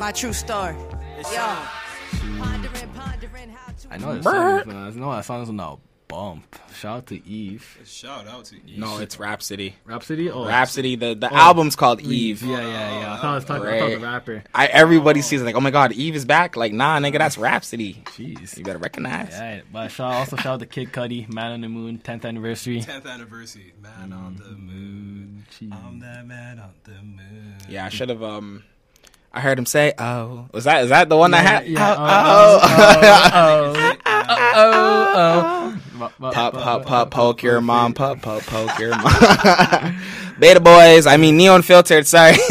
My true story. Yo. Pondering, pondering how to I know that song. Is, I know that song is on a bump. Shout out to Eve. Shout out to Eve. No, it's Rapsody. Rapsody. Oh, Rapsody. The the album's called Eve. Yeah, yeah, yeah. I thought I was talking about the rapper. I everybody sees it like, oh my god, Eve is back. Like, nah, nigga, that's Rapsody. Jeez. You better recognize. Yeah, but shout, also shout out to Kid Cudi, Man on the Moon, 10th anniversary. 10th anniversary. Man on the moon. Jeez. I'm that man on the moon. Yeah, I should have. Um, I heard him say, "Oh, was that is that the one that had?" yeah, oh, oh, oh, oh, oh. Pop, pop, pop, poke your mom, pop, pop, poke your mom. Beta boys, I mean neon filtered. Sorry,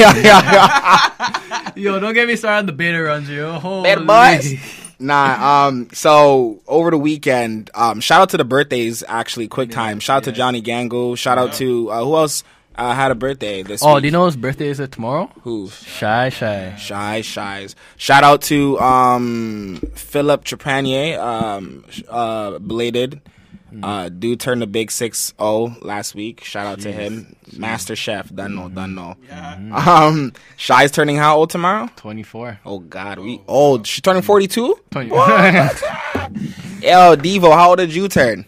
Yo, don't get me started on the beta runs, yo. Holy. Beta boys. Nah, um, so over the weekend, um, shout out to the birthdays. Actually, quick time. Shout out to Johnny Gangle. Shout out to uh, who else uh, had a birthday this Oh, week? do you know his birthday is it tomorrow? who? Shy, shy. Shy Shies. Shout out to um Philip Trepanier, um uh belated. Uh dude turned a big six oh last week. Shout out to him. Master Chef, done know, done know. Um Shy's turning how old tomorrow? 24. Oh god, we old. She turning forty two? 20. Yo, Devo, how old did you turn?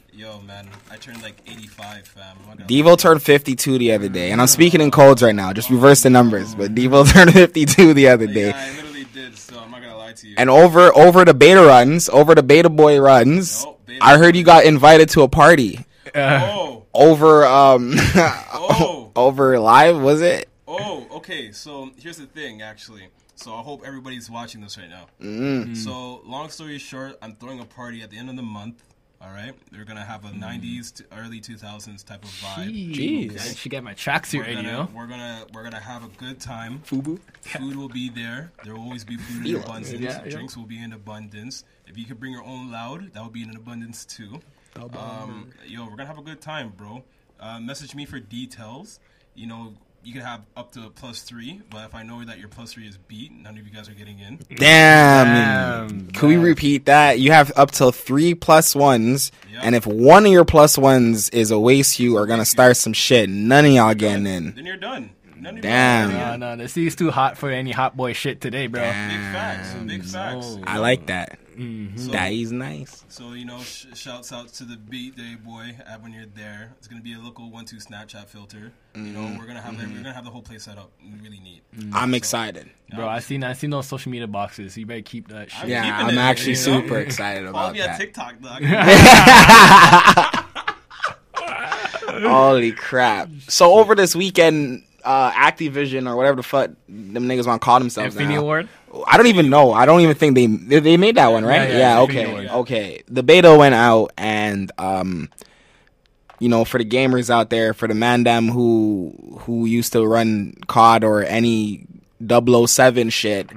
Yo, man, I turned like 85, fam. I'm not gonna- Devo turned 52 the other day, and I'm speaking in codes right now. Just reverse the numbers, but Devo turned 52 the other day. Yeah, I literally did, so I'm not gonna lie to you. And over over the beta runs, over the beta boy runs, Nope, beta I heard you got invited to a party oh, over um oh, over live, was it? oh, okay. So here's the thing, actually. So I hope everybody's watching this right now. Mm. So long story short, I'm throwing a party at the end of the month. All right, they're gonna have a '90s to early 2000s type of vibe. Jeez. I should get my tracksuit We're ready, you gonna, know? we're gonna we're gonna have a good time. Fubu. Food will be there. There will always be food in Feel it. abundance. Yeah, yeah. Drinks will be in abundance. If you could bring your own loud, that would be in abundance too. Um, yo, we're gonna have a good time, bro. Uh, message me for details. You know, you could have up to a plus three, but if I know that your plus three is beat, none of you guys are getting in. Damn. Damn, Can we repeat that? You have up to three plus ones, Yep. and if one of your plus ones is a waste you are gonna start some shit, none of y'all getting in. Then you're done. None Damn. guys are No, no, the city's too hot for any hot boy shit today, bro. Big facts. Big facts. I like that. Mm-hmm. So- That is nice. So you know, sh- shouts out to the beat day boy uh, when you're there. It's gonna be a local one two Snapchat filter. You know, we're gonna have the, we're gonna have the whole place set up really neat. Mm-hmm. I'm excited. Bro, I seen I seen those social media boxes. You better keep that shit. Yeah, I'm it, actually you know? super excited Follow about me on that. TikTok, dog. Holy crap! So over this weekend, uh, Activision or whatever the fuck them niggas want to call themselves Infinity now. Award. I don't even know. I don't even think they they, they made that one, right? Yeah, Yeah. yeah, okay. Okay. The beta went out, and um, you know, for the gamers out there, for the mandem who who used to run COD or any 007 shit,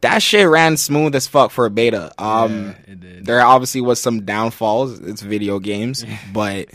that shit ran smooth as fuck for a beta. Um, Yeah, it did. there obviously was some downfalls. It's video games, but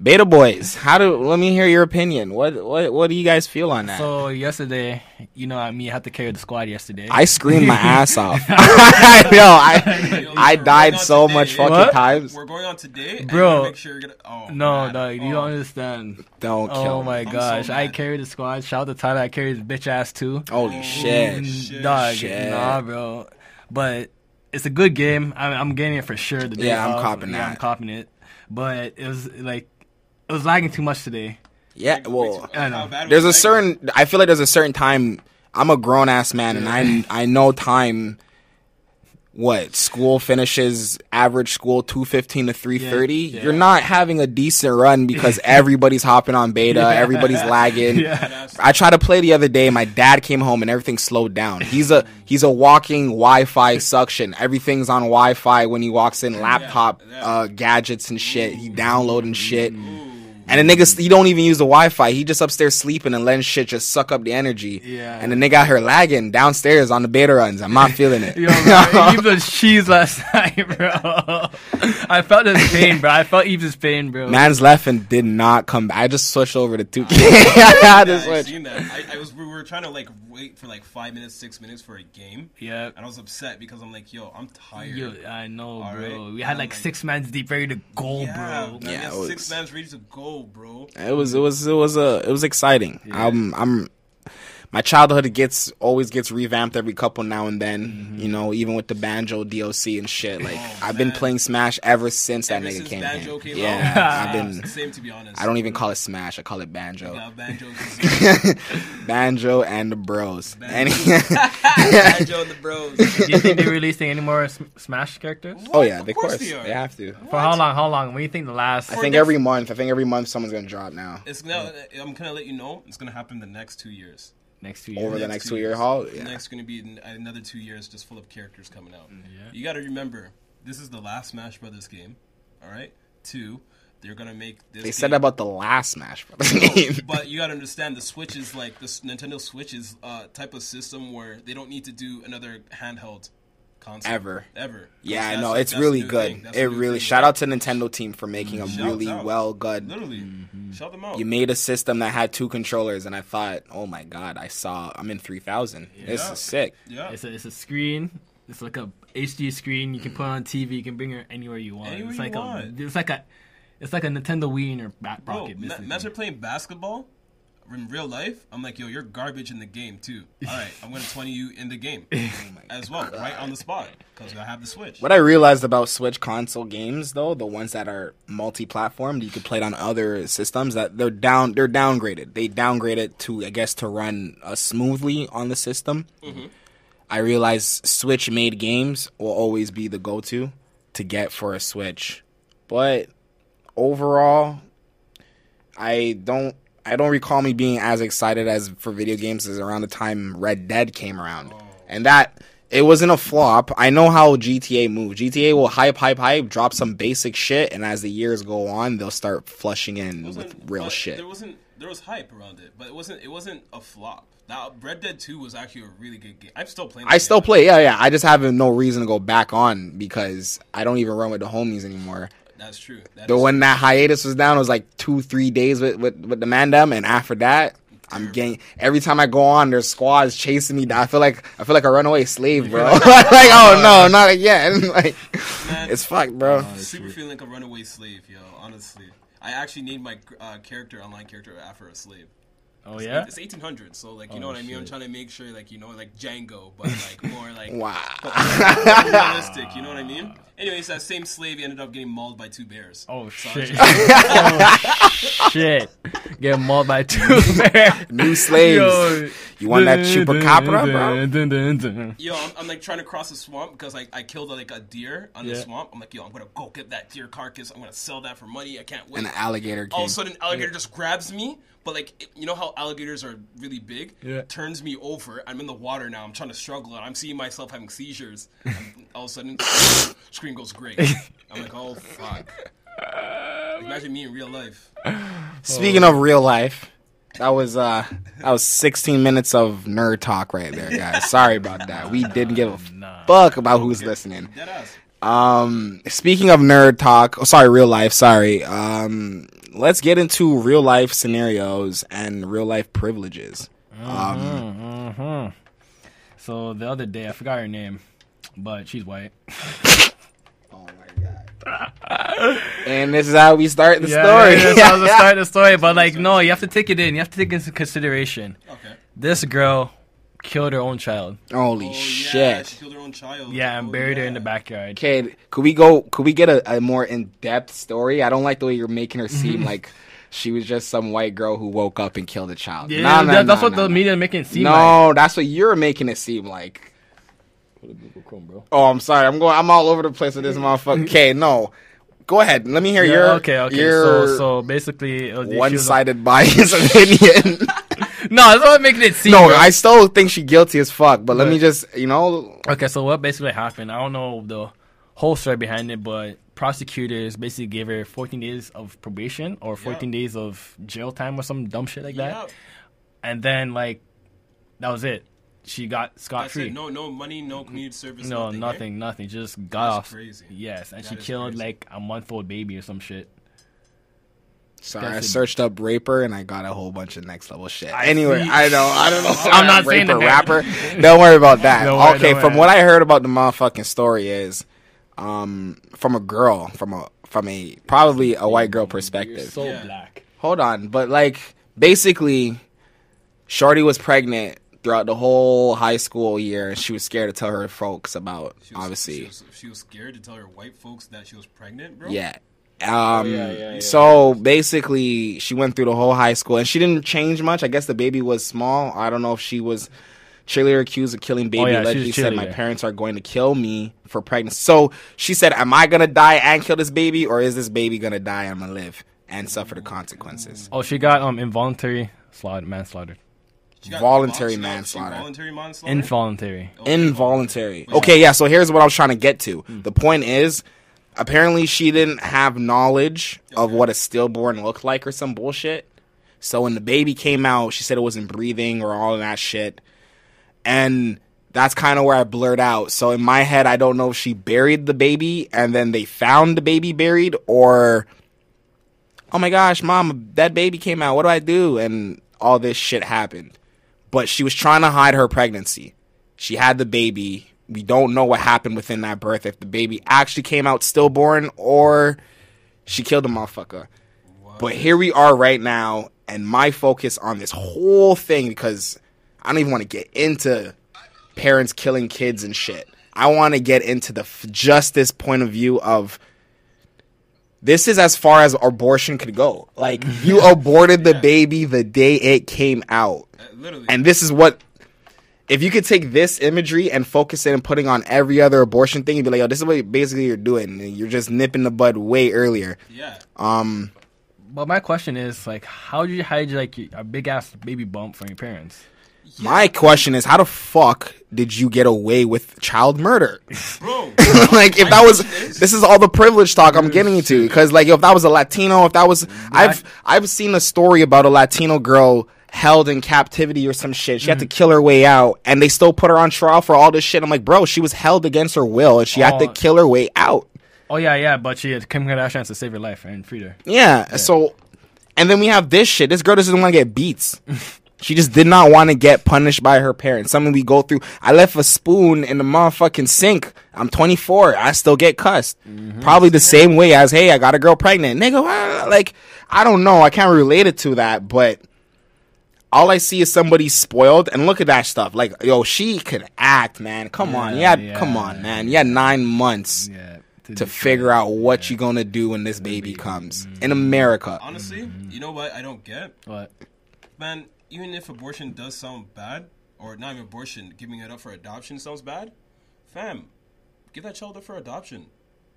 beta boys, how do? Let me hear your opinion. What what what do you guys feel on that? So yesterday, you know, I mean, I had to carry the squad yesterday. I screamed my ass off. I know. I Yo, I died so today. much fucking What? times. We're going on today, Bro. you Make sure you're gonna. Oh no, man. dog, you Oh. don't understand. Don't kill Oh me. my so gosh, I mad. carried the squad. Shout out to Tyler, I carried his bitch ass too. Holy shit. Mm, shit, dog, shit. nah, bro. But it's a good game. I, I'm getting it for sure. The day Yeah, I'm of. copping yeah, I'm copping it. But it was like it was lagging too much today. Yeah, well, I know. how bad there's a certain. I feel like there's a certain time. I'm a grown ass man, and I I know time. What school finishes? Average school two fifteen to three thirty. Yeah, yeah. You're not having a decent run because everybody's hopping on beta. Everybody's lagging. Yeah. I tried to play the other day. My dad came home and everything slowed down. He's a he's a walking Wi-Fi suction. Everything's on Wi-Fi when he walks in. Laptop uh, gadgets and shit. He downloading shit. And the nigga, he don't even use the Wi-Fi. He just upstairs sleeping and letting shit just suck up the energy. Yeah. And the nigga out here lagging downstairs on the beta runs. I'm not feeling it. Yo, bro, Eve was cheese last night, bro. I felt his pain, bro. I felt Eve's pain, bro. Man's left and did not come back. I just switched over to 2K. I Yeah, just I seen that. I, I was. We were trying to like wait for like five minutes, six minutes for a game, yeah. and I was upset because I'm like, yo, I'm tired. Yo, I know, All bro. right. We had like like- six man's deep ready to go, yeah, bro. Yeah, we it was- six man's ready to go, bro. It was it was it was uh, it was exciting. Yeah. I'm I'm my childhood gets always gets revamped every couple now and then. Mm-hmm. You know, even with the banjo DLC and shit. Like Oh, I've been playing Smash ever since that Ever nigga since came Banjo here. came yeah, out. I've been. Same to be honest. I don't even call it Smash. I call it banjo. Yeah, banjos. banjo and the bros. And banjo and the bros. Do you think they're releasing any more S- Smash characters? oh yeah, Of of course course, they are. they have to. For how long? How long? When do you think the last? I think next- every month. I think every month someone's gonna drop now. It's gonna, I'm gonna let you know. It's gonna happen the next two years. Next two years. Over the Next next two two year years. haul, yeah. Next gonna be another two years just full of characters coming out. Mm-hmm. Yeah. You got to remember, this is the last Smash Brothers game. All right. Two, they're gonna make this. They said game- that about the last Smash Brothers game. but you gotta understand the Switch is like this Nintendo Switch is a type of system where they don't need to do another handheld console Ever. Ever. yeah, I That's know it's really good. It really thing. shout out to Nintendo team for making a Shouts really out. well good. Literally, Mm-hmm. shout them out. You made a system that had two controllers, and I thought, oh my god, I saw I'm in three thousand. This is sick. yeah. It's a it's a screen. It's like a HD screen. You can put on TV. You can bring it anywhere you want. Anywhere it's you like want. a it's like a it's like a Nintendo Wii in your back Bro, pocket. ma- basically. imagine playing basketball in real life. I'm like, yo, you're garbage in the game too. All right, I'm gonna 20 you in the game as well, right on the spot, because I have the Switch. What I realized about Switch console games, though, the ones that are multi-platform, you could play it on other systems. That they're down, they're downgraded. They downgrade it to, I guess, to run uh, smoothly on the system. I realize Switch-made games will always be the go-to to get for a Switch, but overall, I don't. I don't recall me being as excited as for video games as around the time Red Dead came around, oh. and that it wasn't a flop. I know how GTA moves. GTA will hype, hype, hype, drop some basic shit, and as the years go on, they'll start flushing in with real shit. There wasn't there was hype around it, but it wasn't it wasn't a flop. Now Red Dead 2 was actually a really good game. I'm still playing. I still play, yeah, yeah. I just have no reason to go back on because I don't even run with the homies anymore. That's true. That is when that hiatus was down, it was like two, three days with with, with the Mandem, and after that, I'm getting every time I go on, there's squads chasing me. down. I feel like I feel like a runaway slave, bro. like, oh no, not again. like, Man. it's fucked, bro. super feeling like a runaway slave, yo. Honestly, I actually named my uh, character, online character, after a slave. Oh yeah. It's 1800, so like you know Oh, what I mean. I'm trying to make sure, like you know, like Django, but like more like Wow. realistic. You know what I mean? Anyways, that same slave ended up getting mauled by two bears. Oh So shit! I oh shit! Get mauled by two bears. New slaves. Yo. You want that chupacabra, bro? Dun, dun, dun. Yo, I'm, I'm like trying to cross the swamp because like I killed like a deer on the swamp. I'm like, yo, I'm gonna go get that deer carcass. I'm gonna sell that for money. I can't wait. And an alligator All of a sudden, alligator just grabs me. But like, you know how alligators are really big? Yeah. Turns me over. I'm in the water now. I'm trying to struggle. And I'm seeing myself having seizures. And all of a sudden, screen goes great. I'm like, oh fuck. Imagine me in real life. Speaking of real life, that was uh that was 16 minutes of nerd talk right there, guys. Sorry about that. We didn't give a Nah. fuck about who's listening. Um, speaking of nerd talk, oh, sorry, real life. Sorry. Um, let's get into real life scenarios and real life privileges. Um, Mhm. So the other day, I forgot her name, but she's white. oh my god. and this is how we start the Yeah, story. yeah, that's how to start the story. But like, no, you have to take it in. You have to take into consideration. Okay. This girl killed her own child. Holy Oh, Yeah, shit. she killed her own child. Yeah, and Oh, buried her in the backyard. Okay, could we go? Could we get a, a more in depth story? I don't like the way you're making her seem like she was just some white girl who woke up and killed a child. Yeah, Nah, nah, that- that's nah, what nah, the nah. media making it seem like. No, that's what you're making it seem like. Oh, I'm sorry. I'm going. I'm all over the place with this motherfucker. Okay, no. Go ahead. Let me hear Yeah, your okay, okay. your so, so basically, it was, she was- one-sided bias opinion. No, that's what I'm making it seem. no, bro. I still think she guilty as fuck. But let me just, you know, Okay, so what basically happened? I don't know the whole story behind it, but prosecutors basically gave her 14 days of probation or 14 days of jail time or some dumb shit like that. Yeah. And then like that was it. She got scot free. No, no money, no community service. No, nothing. nothing, eh? nothing. Just got That's off. crazy. Yes, and That she killed crazy. like a month old baby or some shit. Sorry, I That's it. searched up raper and I got a whole bunch of next level shit. I anyway, see. I know, I don't know. I'm not saying raper the name. rapper. Don't worry about that. Don't worry, okay, don't from what I heard about the motherfucking story is, um, from a girl, from a from a probably a white girl perspective. So Yeah. black. Hold on, but like basically, Shorty was pregnant throughout the whole high school year. And she was scared to tell her folks about She was, obviously. she was, she was scared to tell her white folks that she was pregnant, bro. Yeah. Um, yeah, yeah, yeah. so basically, she went through the whole high school, and she didn't change much. I guess the baby was small. I don't know if she was cheerleader accused of killing baby. Oh, yeah, she allegedly said my parents are going to kill me for pregnancy. So she said, "Am I gonna die and kill this baby, or is this baby gonna die and I'm gonna live and suffer the consequences?" Oh, she got um involuntary slaughter, manslaughter, She Voluntary she got- she manslaughter. Voluntary manslaughter. involuntary. Okay. Involuntary. Okay, yeah. So here's what I was trying to get to. Hmm. The point is, apparently she didn't have knowledge of what a stillborn looked like or some bullshit. So when the baby came out, she said it wasn't breathing or all of that shit. And that's kind of where I blurred out. So in my head, I don't know if she buried the baby and then they found the baby buried or, oh my gosh, mom, that baby came out. What do I do? And all this shit happened. But she was trying to hide her pregnancy. She had the baby. We don't know what happened within that birth. If the baby actually came out stillborn or she killed the motherfucker. But here we are right now, and my focus on this whole thing because I don't even want to get into parents killing kids and shit. I want to get into the f- justice point of view of this is as far as abortion could go. Like you aborted the baby the day it came out. Uh, literally. And this is what if you could take this imagery and focus it and putting on every other abortion thing, you'd be like, yo, this is what basically you're doing. You're just nipping the bud way earlier. yeah. Um But my question is like, how did you hide like a big ass baby bump from your parents? my question is how the fuck did you get away with child murder? Bro. like if that was this is all the privilege talk I'm getting into because like if that was a Latino if that was I've I've seen a story about a Latino girl held in captivity or some shit she had to mm-hmm. kill her way out and they still put her on trial for all this shit I'm like bro she was held against her will and she had to Oh. kill her way out Oh yeah, yeah, but she had Kim Kardashian to save her life and freed her. yeah, so and then we have this shit this girl doesn't want to get beats She just did not want to get punished by her parents. Something we go through. I left a spoon in the motherfucking sink. I'm 24. I still get cussed. Mm-hmm. Probably the same way as, hey, I got a girl pregnant. Nigga, why- like, I don't know. I can't relate it to that, but all I see is somebody spoiled. And look at that stuff. Like, yo, she could act, man. Come on. Yeah, Yeah, come on, man. You had nine months Yeah. to figure out what you're gonna do when this baby comes mm-hmm. in America. Honestly, mm-hmm. you know what I don't get? What? Man, even if abortion does sound bad, or not even abortion, giving it up for adoption sounds bad, fam, give that child up for adoption.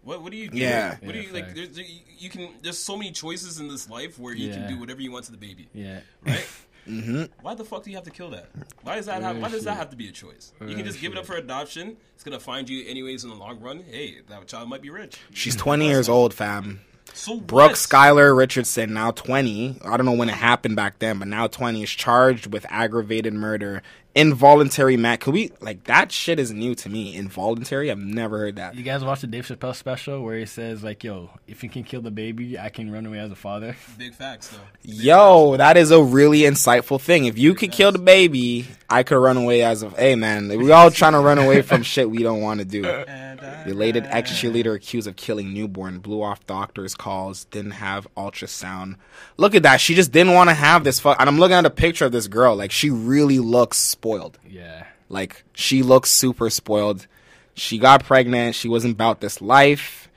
What what do you do? Yeah. What do Yeah, you like? facts. There's, there- you can. There's so many choices in this life where you can do whatever you want to the baby, Yeah. right? mm-hmm. Why the fuck do you have to kill that? Why does that have? Why does that have to be a choice? You can just give it up for adoption. It's gonna find you anyways in the long run. Hey, that child might be rich. She's 20 years old, fam. So Brooke what? Skylar Richardson, now 20. I don't know when it happened back then, but now 20 is charged with aggravated murder, involuntary man. Can we like that shit is new to me. Involuntary, I've never heard that. You guys watch the Dave Chappelle special where he says like, "Yo, if you can kill the baby, I can run away as a father." Big facts though. Big Yo, that is a really insightful thing. If you could kill the baby, I could run away as of. Hey man, we all trying to run away from shit we don't want to do. Related ex cheerleader accused of killing newborn blew off doctor's calls, didn't have ultrasound. Look at that. She just didn't want to have this fuck. And I'm looking at a picture of this girl. Like, she really looks spoiled. Yeah. Like, she looks super spoiled. She got pregnant. She wasn't about this life.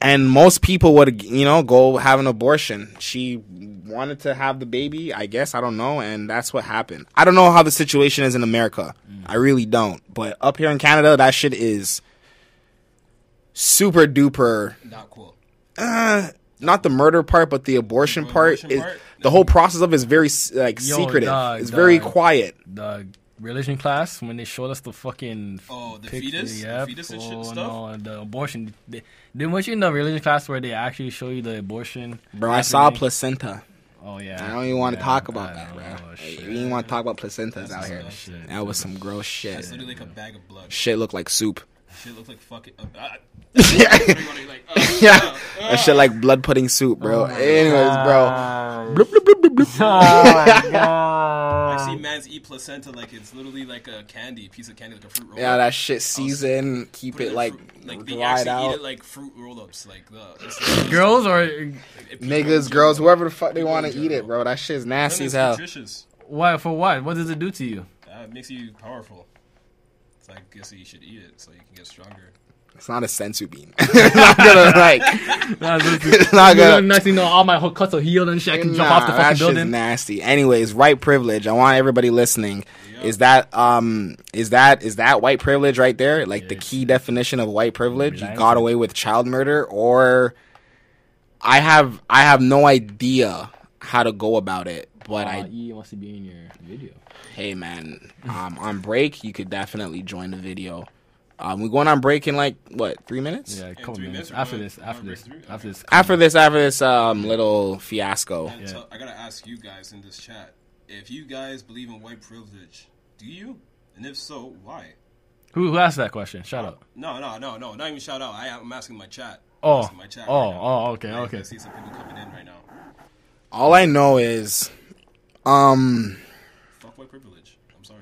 And most people would, you know, go have an abortion. She wanted to have the baby, I guess. I don't know. And that's what happened. I don't know how the situation is in America. I really don't. But up here in Canada, that shit is super duper. Not cool. Uh, not the murder part, but the abortion The part. abortion is, part? The whole process of it is very like Yo, secretive. dog, it's very quiet. The religion class when they showed us the fucking Oh, the pic- fetus? The yep, fetus and shit oh, stuff? No, the abortion. They, didn't want you in the religion class where they actually show you the abortion? Bro, I saw happening? placenta. Oh yeah. I don't even want to Yeah, talk about that, bro. Oh, know, Hey, shit. we didn't want to talk about placentas out here. shit. That was some gross shit. It's literally like a bag of blood. Shit looked like soup. Shit looks like fucking. Uh, uh, yeah, like, uh, yeah. That shit like blood pudding soup, bro. Anyways, bro. Bloop, bloop, bloop, bloop, bloop. I see mans eat placenta like it's literally like a candy, piece of candy, like a fruit roll. Yeah, that shit season. Keep Put it in like, fruit- like they dried actually eat out. it like fruit roll-ups, like the it's, Girls or it- Niggas, girls, whoever the fuck they want to eat it, bro. That shit's nasty as hell. nutritious. Why? For what? What does it do to you? Uh, it makes you powerful. So I guess you should eat it so you can get stronger. It's not a senzu bean. it's not gonna like. it's not gonna- Next thing you know, all my whole cuts are healed and shit. I can jump off the fucking that shit's building. nasty. Anyways, white privilege. I want everybody listening. Is that um is that is that white privilege right there? Like the Yes. key definition of white privilege? You got away with child murder, or I have I have no idea how to go about it. But Uh, I E wants to be in your video. hey man, um, on break you could definitely join the video. Um, we going on break in like what three minutes? Yeah, a couple three minutes. minutes, we're After this, we're after this, break after this. After this, after this um little fiasco. Yeah. so I gotta ask you guys in this chat if you guys believe in white privilege. Do you? And if so, why? Who, who asked that question? Shut out. No, no, no, no. Not even shout out. I, I'm asking my chat. Oh, my chat oh, right oh, okay, I- okay. I see some people coming in right now. All I know is, um. Fuck white privilege. I'm sorry.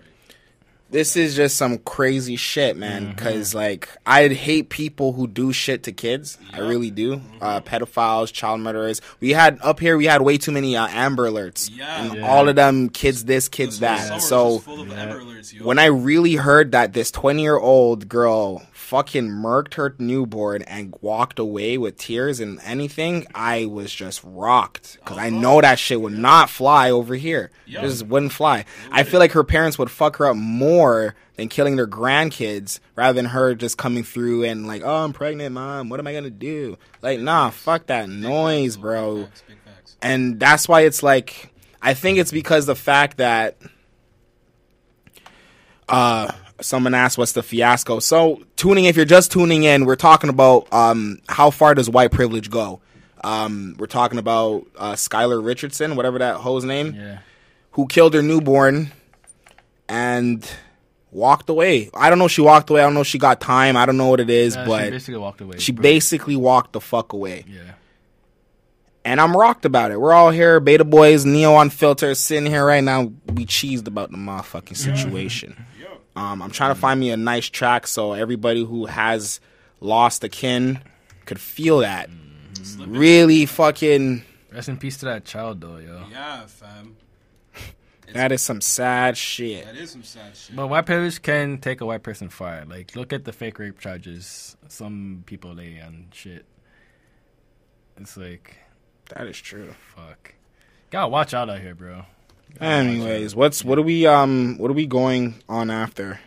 this is just some crazy shit, man. Because like, I hate people who do shit to kids. I really do. Uh, pedophiles, child murderers. We had up here. We had way too many uh, Amber Alerts, Yeah. and Yeah. all of them kids this, kids This that. So full of Amber alerts, when I really heard that this 20 year old girl fucking murked her newborn and walked away with tears and anything, I was just rocked because I know that shit would not fly over here. Yeah. Just wouldn't fly. I feel like her parents would fuck her up more than killing their grandkids rather than her just coming through and like, oh, I'm pregnant, mom. What am I gonna do? Like, nah, fuck that noise, bro Facts, big facts. and that's why it's like I think it's because the fact that uh someone asked what's the fiasco. So tuning if you're just tuning in, we're talking about um how far does white privilege go? Um we're talking about uh Skylar Richardson, whatever that hoe's name, Yeah. who killed her newborn and walked away. I don't know she walked away, I don't know if she got time, I don't know what it is, Yeah, she but basically walked away. she bro. basically walked the fuck away Yeah. and I'm rocked about it. We're all here, Beta Boys, Neo on filter, sitting here right now. We cheesed about the motherfucking situation. Um, I'm trying to find me a nice track so everybody who has lost a kin could feel that. Really fucking. Rest in peace to that child, though, yo. Yeah, fam. That is some sad shit. That is some sad shit. But white privilege can take a white person far. Like, look at the fake rape charges some people lay on shit. It's like, That is true. fuck. Gotta watch out out here, bro. Anyways, what's what are we um what are we going on after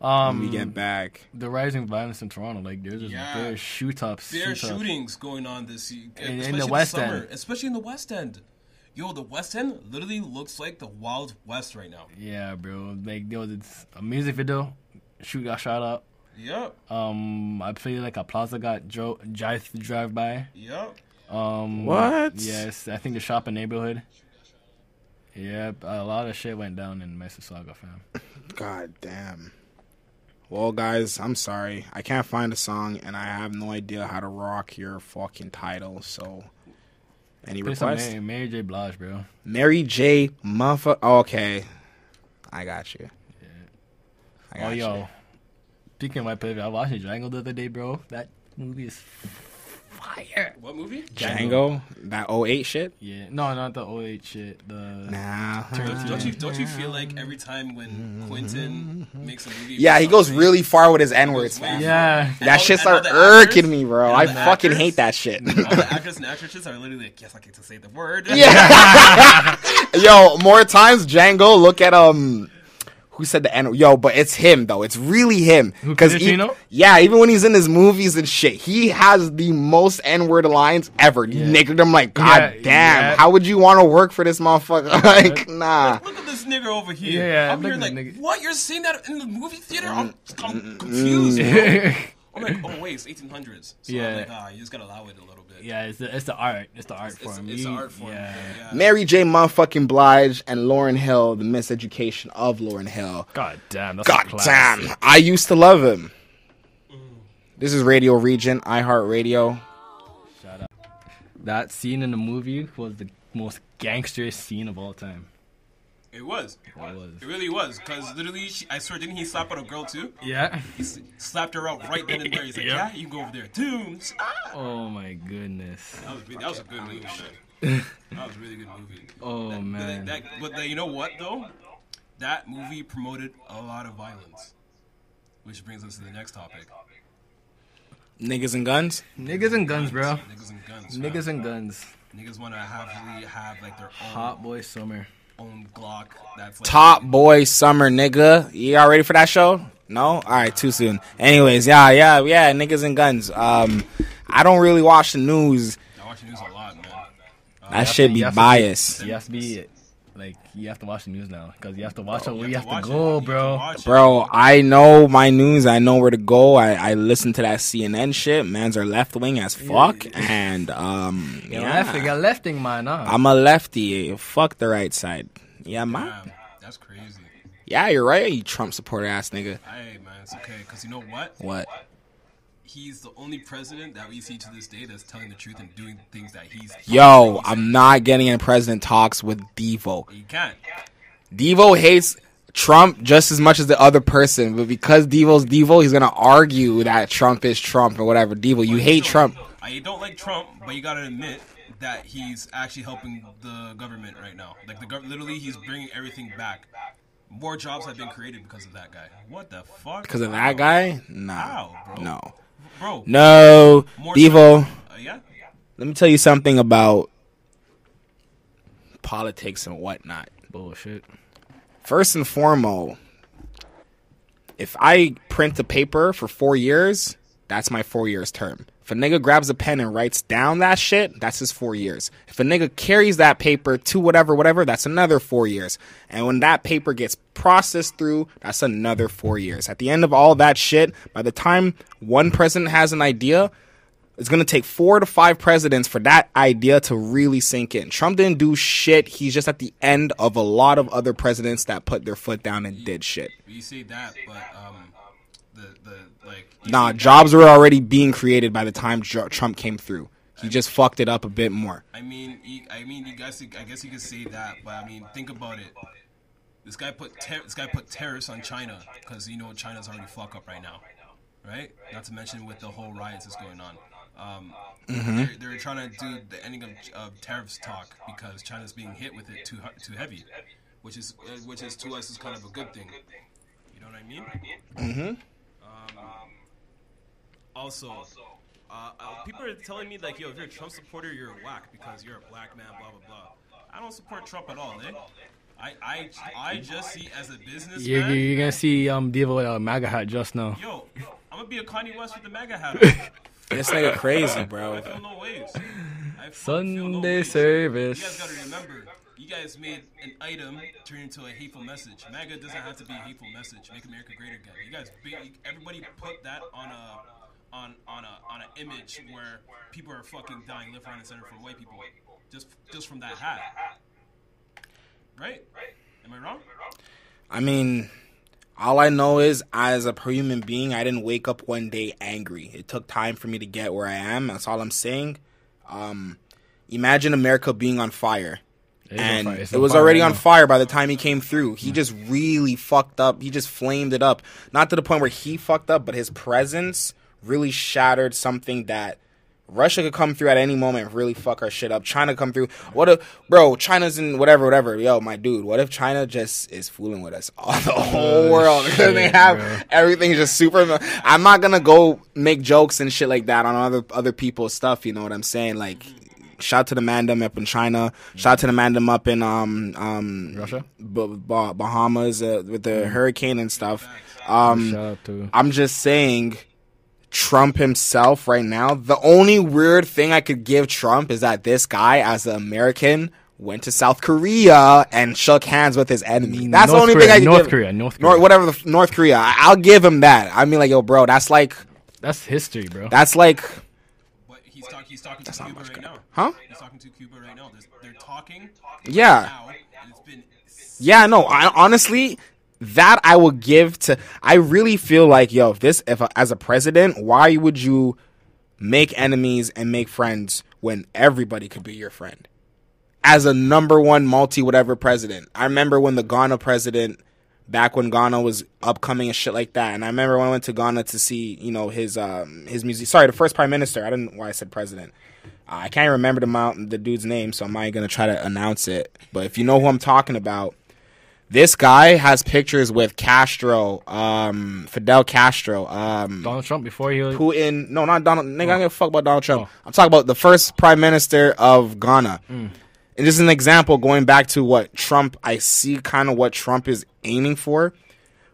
Um, when we get back? the rising violence in Toronto, like there's just Yeah. there's shoot ups. There are shootings going on this year, In- in the this West summer, End. especially in the West End. Yo, the West End literally looks like the Wild West right now. Yeah, bro. Like there was a music video, shoot got shot up. Yep, Um, I played like a plaza got dro- drive drive by. yep. Um, What? Yes, I think the shopping neighborhood. Yep, a lot of shit went down in Mississauga, fam. God damn. Well, guys, I'm sorry. I can't find a song, and I have no idea how to rock your fucking title. So, any Play requests? Mary, Mary J. Blige, bro. Mary J. Muffa. okay, I got you. I got Oh, yo. you. Speaking of my pivot, I watched Django the other day, bro. That movie is fire. What movie? Django, that 08 shit. Yeah, no, not the 08 shit. The Nah. Don't, don't you don't you feel like every time when Quentin makes a movie? Yeah, he goes really far with his N words, way yeah. And That all- shit start the irking me, bro. I fucking actors- hate that shit. all the actors and actresses are literally like, yes, I get to say the word. Yeah. Yo, more times Django look at um who said the N Yo, but it's him though. It's really him. Cuz yeah, even when he's in his movies and shit, he has the most N-word lines ever. Yeah. Nigga, I'm like, God Yeah, damn, yeah. how would you want to work for this motherfucker? like, nah. Look at this nigga over here. Yeah, I'm here like, nigga. what? You're seeing that in the movie theater? I'm, I'm confused. Bro. yeah, I'm like, oh wait, it's 1800s. So Yeah. I'm like, ah, you just gotta allow it a little bit. Yeah, it's the it's the art. It's the art it's, form. it's You- an art form. Yeah. Yeah. Mary J. Motherfucking Blige and Lauryn Hill, the miseducation of Lauryn Hill. God damn. That's God classic. damn, I used to love him. This is Radio Region, iHeartRadio. Shut up. That scene in the movie was the most gangster scene of all time. It was. It was. It really was. Because literally, she, I swear, didn't he slap out a girl too? Yeah. He s- slapped her out right then and there. He's like, Yep. yeah, you can go over there. Dude. Ah! Oh my goodness. That was, that was a good movie. that was a really good movie. Oh That- man. That, but the, you know what though? That movie promoted a lot of violence, which brings us to the next topic: Niggas and guns. Niggas and guns, bro. Niggas and guns. Niggas and guns. Niggas want to have really have like their own Hot boy summer. Own Glock. That's like, Top Boy Summer, nigga. Y'all ready for that show? No? All right, too soon. Anyways, yeah, yeah, yeah, niggas and guns. Um, I don't really watch the news. I watch the news a lot, man. That shit be You have to- biased. You have to be like you have to watch the news now because you have to watch it You where you have watch to go, You have to bro. it. Bro, I know my news. I know where to go. I, I listen to that CNN shit. Mans are left wing as fuck. And, um, Yeah, yeah. lefting, a lefting man, huh? I'm a lefty. Fuck the right side. Yeah, man. Damn, that's crazy. Yeah, you're right. You Trump supporter ass nigga. Hey, man, it's okay. Because you know what? What? He's the only president that we see to this day that's telling the truth and doing things that he's. Yo, I'm not getting in president talks with Devo. You can't. Devo hates Trump just as much as the other person, but because Devo's Devo, he's gonna argue that Trump is Trump or whatever. Devo, you hate Trump. I don't like Trump, but you gotta admit that he's actually helping the government right now. Like the government, literally, he's bringing everything back. More jobs have been created because of that guy. What the fuck? Because of that guy? Nah. How, bro? No. Bro. No. More Devo, Uh, yeah. let me tell you something about politics and whatnot. Bullshit. First and foremost, if I print a paper for four years, that's my four years term. If a nigga grabs a pen and writes down that shit, that's his four years. If a nigga carries that paper to whatever, whatever, that's another four years. And when that paper gets processed through, that's another four years. At the end of all that shit, by the time one president has an idea, it's going to take four to five presidents for that idea to really sink in. Trump didn't do shit. He's just at the end of a lot of other presidents that put their foot down and did shit. You say that, but um, the the like. Nah, jobs were already being created by the time Trump came through. He just fucked it up a bit more. I mean, you, I mean, you guys. I guess you could say that, but I mean, think about it. This guy put ter- this guy put tariffs on China because you know China's already fuck up right now, right? Not to mention with the whole riots that's going on. Um, they're, they're trying to do the ending of, of tariffs talk because China's being hit with it too too heavy, which is uh, which is to us is kind of a good thing. You know what I mean? Mm-hmm. Um, also, uh, uh, people are telling me like, yo, if you're a Trump supporter, you're a whack because you're a black man, blah blah blah. I don't support Trump at all, eh? I I I just see as a businessman. You're, you're, you're gonna see um Devo with a MAGA hat just now. Yo, I'm gonna be a Kanye West with the MAGA hat. This nigga crazy, I bro. feel no ways. I feel no Sunday ways. You guys service. gotta remember, you guys made an item turn into a hateful message. MAGA doesn't have to be a hateful message. Make America great again. You guys, everybody put that on a on on a on an image where people are fucking dying left, right, and center for white people, just just from that hat. Right? Am I wrong? I mean, all I know is, as a human being, I didn't wake up one day angry. It took time for me to get where I am. That's all I'm saying. Um, imagine America being on fire. It and. It was already on fire by the time he came through. He just really fucked up. He just flamed it up. Not to the point where he fucked up, but his presence really shattered something that Russia could come through at any moment and really fuck our shit up. China come through. What if, bro? China's in whatever, whatever. Yo, my dude. What if China just is fooling with us all the whole world? shit, they have bro. everything just super. I'm not gonna go make jokes and shit like that on other other people's stuff. You know what I'm saying? Like, shout out to the mandem up in China. Shout out to the mandem up in um um Russia? B- Bah- Bahamas uh, with the hurricane and stuff. Um, Shout out to I'm just saying, Trump himself right now. The only weird thing I could give Trump is that this guy, as an American, went to South Korea and shook hands with his enemy. That's North the only Korea, thing I can North give. Korea, North North, Korea. whatever the North Korea. I- I'll give him that. I mean, like, yo, bro, that's like, that's history, bro. that's like, he's talking. He's talking to not Cuba right now. Huh? He's talking to Cuba right now. There's, they're talking. Yeah. Now, and it's been. Yeah, no. I, honestly, that I will give to. I really feel like, yo, if this, if as a president, why would you make enemies and make friends when everybody could be your friend? As a number one multi whatever president, I remember when the Ghana president, back when Ghana was upcoming and shit like that, and I remember when I went to Ghana to see, you know, his um his music. Sorry, the first prime minister. I don't know why I said president. I can't remember the mount, the dude's name, so I'm not gonna try to announce it. But if you know who I'm talking about, this guy has pictures with Castro, um, Fidel Castro, um, Donald Trump before he was. Putin. No, not Donald. Nigga, I don't give a fuck about Donald Trump. Oh. I'm talking about the first prime minister of Ghana. Mm. And just an example going back to what Trump, I see kind of what Trump is aiming for.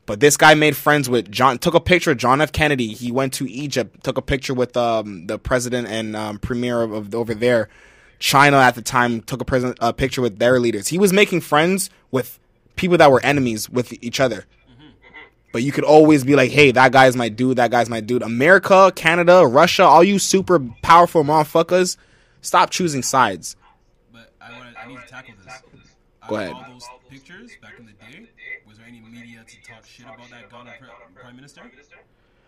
But this guy made friends with John, took a picture of John F. Kennedy. He went to Egypt, took a picture with um, the president and um, premier of, of over there. China at the time took a, present, a picture with their leaders. He was making friends with people that were enemies with each other. But you could always be like, hey, that guy's my dude, that guy's my dude. America, Canada, Russia, all you super powerful motherfuckers, stop choosing sides. But I want I need to tackle this. Go ahead. All those pictures back in the day, was there any media to talk shit about that Ghana prime minister?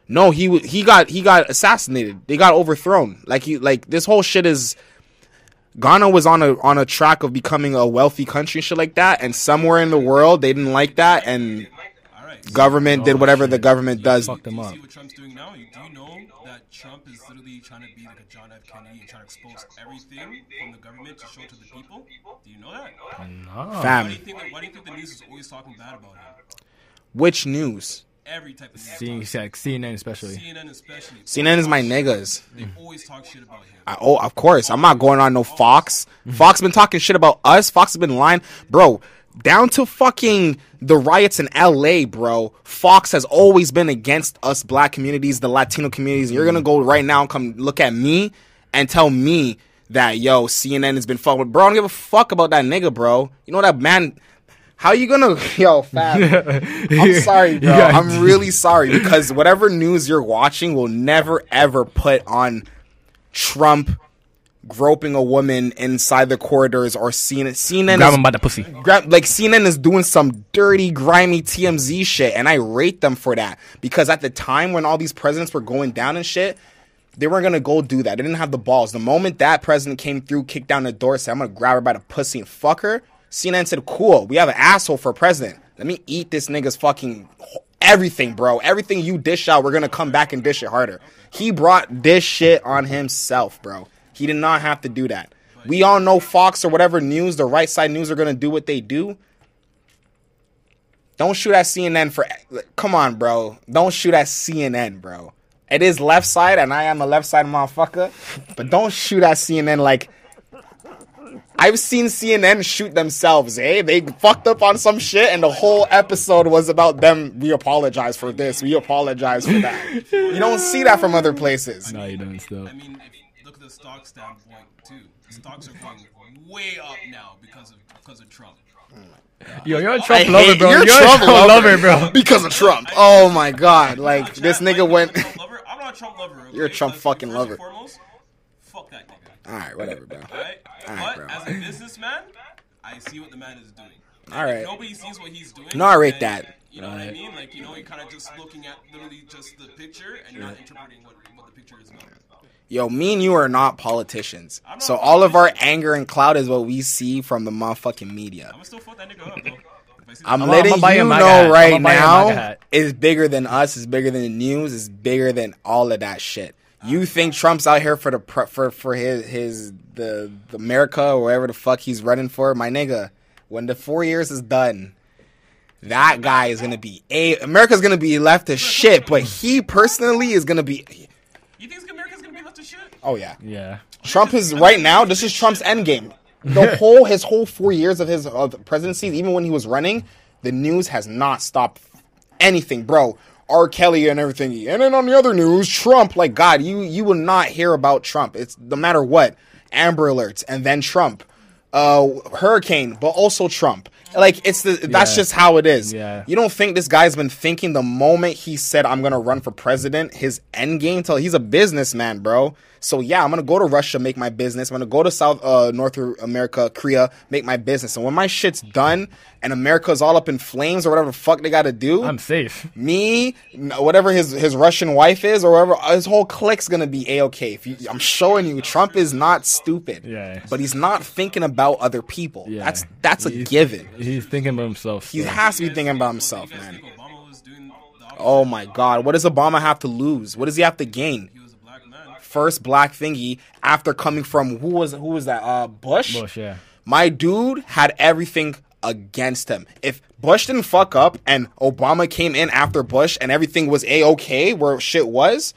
No, he w- he got he got assassinated. They got overthrown. Like he like this whole shit is Ghana was on a on a track of becoming a wealthy country and shit like that, and somewhere in the world they didn't like that, and All right. Government did oh, whatever the government does. Fuck them up. see what Trump's doing now? You- Do you know that Trump is literally trying to be like a John F. Kennedy and trying to expose everything from the government to show to the people? Do you know that? Nah. Why do you think? Why do you think the news is always talking bad about him? which news? Every type of news. Like CNN especially. CNN especially. CNN is my niggas. They always talk shit about him. I, oh, of course. I'm not going on no Fox. Fox been talking shit about us. Fox has been lying, bro. Down to fucking the riots in LA, bro. Fox has always been against us black communities, the Latino communities. And you're gonna go right now and come look at me and tell me that yo CNN has been fucking with, bro. I don't give a fuck about that nigga, bro. You know that man. How are you gonna, yo, fam? I'm sorry, bro. I'm really sorry because whatever news you're watching will never ever put on Trump groping a woman inside the corridors or CNN. CNN Grab is, him by the pussy. grab, like CNN is doing some dirty, grimy TMZ shit, and I rate them for that because at the time when all these presidents were going down and shit. They weren't gonna go do that. They didn't have the balls. The moment that president came through, kicked down the door, said, "I'm gonna grab her by the pussy and fuck her." CNN said, "Cool, we have an asshole for president. Let me eat this nigga's fucking everything, bro. Everything you dish out, we're gonna come back and dish it harder." He brought this shit on himself, bro. He did not have to do that. We all know Fox or whatever news, the right side news, are gonna do what they do. Don't shoot at CNN for. Come on, bro. Don't shoot at CNN, bro. It is left side, and I am a left side motherfucker. But don't shoot at CNN like. I've seen CNN shoot themselves, eh? They fucked up on some shit, and the whole episode was about them. We apologize for this. We apologize for that. You don't see that from other places. No, you don't still. Stock standpoint too, stocks are going way up now because of because of Trump. Yo, you're a I Trump lover, bro. you're You're, a Trump lover. bro. Because of Trump. Oh my god. Like, this nigga I'm went. not a Trump lover. I'm not a Trump lover. Okay? You're a Trump fucking first lover. And foremost, fuck that nigga. Alright, whatever, bro. Alright? Alright, but bro. as a businessman, I see what the man is doing. Alright. If nobody sees what he's doing. No, I rate then, that. You know what I mean? Like, you know, you're kind of just looking at literally just the picture and you're not interpreting what, what the picture is about. Yo, me and you are not politicians. Not So all of our anger and cloud is what we see from the motherfucking media. I'm gonna still fuck that nigga up, though. I see I'm I'ma- letting I'ma you know hat. right I'ma buy a MAGA now, hat. it's bigger than us. It's bigger than the news. It's bigger than all of that shit. You uh, think uh. Trump's out here for the pre- for for his his the, the America or wherever the fuck he's running for, my nigga? When the four years is done, that guy is gonna be a America's gonna be left to shit. But he personally is gonna be. You think America's gonna be left to shit? Oh yeah, Yeah. Trump is right now. This is Trump's end game. The whole his whole four years of his of presidency, even when he was running, the news has not stopped anything, bro. R. Kelly and everything, and then on the other news, Trump. Like God, you you will not hear about Trump. It's no matter what. Amber Alerts and then Trump, uh, hurricane, but also Trump. Like it's the that's Yeah. just how it is. Yeah. You don't think this guy's been thinking the moment he said I'm gonna run for president, his end game till he's a businessman, bro. So yeah, I'm gonna go to Russia, make my business. I'm gonna go to South uh North America, Korea, make my business. And when my shit's done and America's all up in flames or whatever the fuck they gotta do, I'm safe. me, whatever his his Russian wife is, or whatever, his whole clique's gonna be a okay. If you, I'm showing you, Trump is not stupid, Yeah. but he's not thinking about other people. Yeah. That's that's a He's- given. He's thinking about himself. He has to be thinking think- about himself, man. think Obama was doing the opposite? Oh my God, what does Obama have to lose? What does he have to gain? He was a black man. First black thingy after coming from who was who was that? Uh, Bush. Bush, yeah. My dude had everything against him. If Bush didn't fuck up and Obama came in after Bush and everything was a okay where shit was,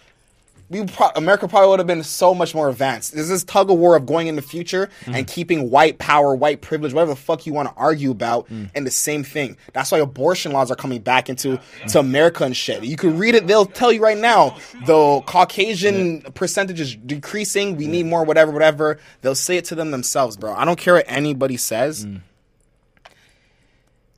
we pro- America probably would have been so much more advanced. There's this tug of war of going in the future and mm-hmm. keeping white power, white privilege, whatever the fuck you want to argue about, mm. and the same thing. That's why abortion laws are coming back into to America and shit. You can read it; they'll tell you right now the Caucasian percentage is decreasing. We need more, whatever, whatever. They'll say it to them themselves, bro. I don't care what anybody says. Mm.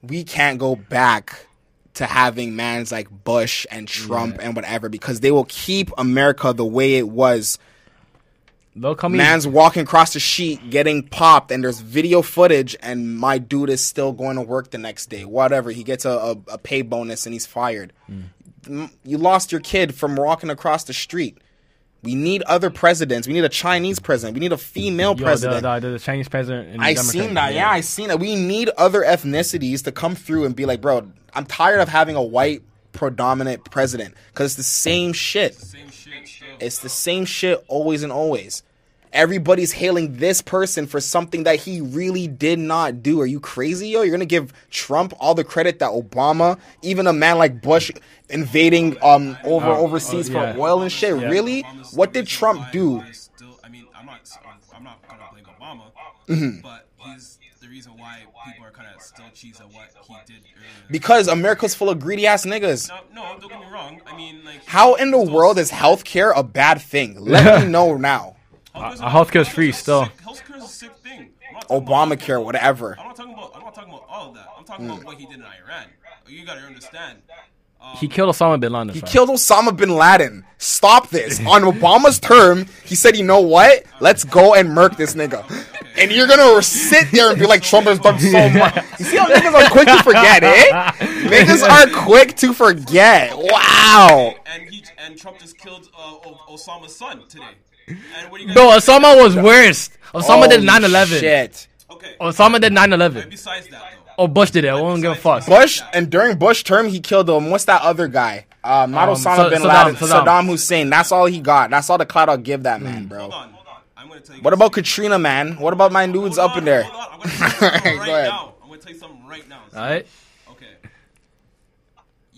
We can't go back to having mans like Bush and Trump and whatever because they will keep America the way it was. They'll come in. Man's walking across the sheet, getting popped, and there's video footage, and my dude is still going to work the next day. Whatever, he gets a, a, a pay bonus and he's fired. Mm. M- You lost your kid from walking across the street. We need other presidents. We need a Chinese president. We need a female Yo, president. the, the, the Chinese president. and the I Democrat- seen that. Yeah, I seen that. We need other ethnicities to come through and be like, bro, I'm tired of having a white predominant president because it's the same shit. Same shit. Still. It's the same shit always and always. Everybody's hailing this person for something that he really did not do. Are you crazy, yo? You're gonna give Trump all the credit that Obama, even a man like Bush invading um over Oh, overseas oh, yeah. for oil and shit. Yeah. Really? What did Trump do? I Still, I mean, I'm not. I'm not gonna blame Obama, Mm-hmm. but he's the reason why people are kind of still cheese at what he did earlier. Because America's full of greedy ass niggas. no, no, don't get me wrong. I mean, like, How in the world is healthcare a bad thing? Let me know now. Healthcare's Uh, healthcare's free a still. sick- Healthcare's a sick thing. I'm not talking about- Obamacare, whatever. I'm not talking about. I'm not talking about all of that. I'm talking Mm. about what he did in Iran. You gotta understand. Um, He killed Osama bin Laden. He fam. killed Osama bin Laden. Stop this. On Obama's term, he said, you know what? Let's go and murk this nigga. And you're gonna sit there and be like, Trump has done so much. You see how niggas are quick to forget, eh? Niggas are quick to forget. Wow. and he and Trump just killed uh, Osama's son today. And what you guys Bro, Osama was worse. Osama did 9 11. Shit. Okay. Osama did 9 And 11. besides that, though. Oh, Bush did it. I won't give a fuck. Bush, and during Bush term, he killed um, what's that other guy? Uh, not Um, Osama Sa- bin Saddam- Laden, Saddam. Saddam. Hussein. That's all he got. That's all the clout I'll give that man, bro. Hold on, hold on. I'm gonna tell you. What about. Katrina, man? What about my nudes Hold up on, in there? hold on. I'm gonna tell you something right Go ahead. now. I'm gonna tell you something right now. Alright? Okay.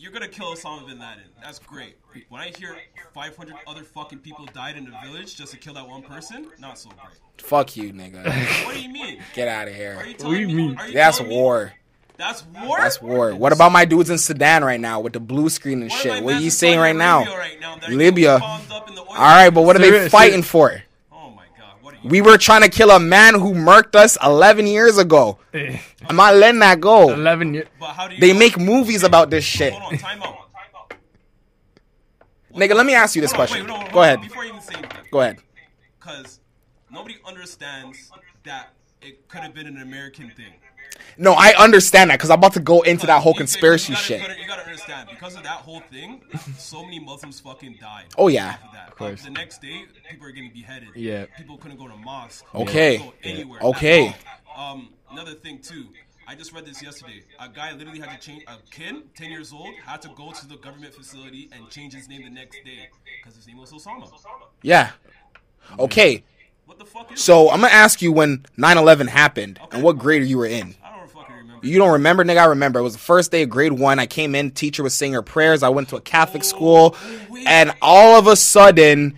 You're gonna kill Osama bin Laden. That's great. When I hear 500 other fucking people died in the village just to kill that one person, not so great. Fuck you, nigga. What do you mean? Get out of Are here. you do telling you me? mean? are you That's telling me- war. That's war. That's war. What about my dudes in Sudan right now with the blue screen and What shit? What are you saying right now? Arabia right now Libya. up in the oil All right, but what are they fighting for? Oh my god. What are you? We were trying to kill a man who murked us 11 years ago. Eh. I'm not letting that go. 11 years. But how do you? They know- make movies about this shit. Hold on. Time out. Nigga, let me ask you this Hold on, question. wait, no, Go ahead. Before you even say anything. Go ahead. Because nobody understands that it could have been an American thing. No, I understand that because I'm about to go into that whole You- you- conspiracy you gotta, shit. You gotta, you gotta understand because of that whole thing. so many Muslims fucking died. Oh, yeah. off Of that. Of course. the next day, people are getting beheaded. Yeah. People couldn't go to mosque. Okay. Couldn't go anywhere. Okay. Um, another thing too. I just read this yesterday. A guy literally had to change. A kid, ten years old, had to go to the government facility and change his name the next day because his name was Osama. Yeah. Okay. What the fuck is? So I'm gonna ask you when 9/11 happened and what grade you were in. I don't fucking remember. You don't remember, nigga? I remember. It was the first day of grade one. I came in, teacher was saying her prayers. I went to a Catholic school, and all of a sudden,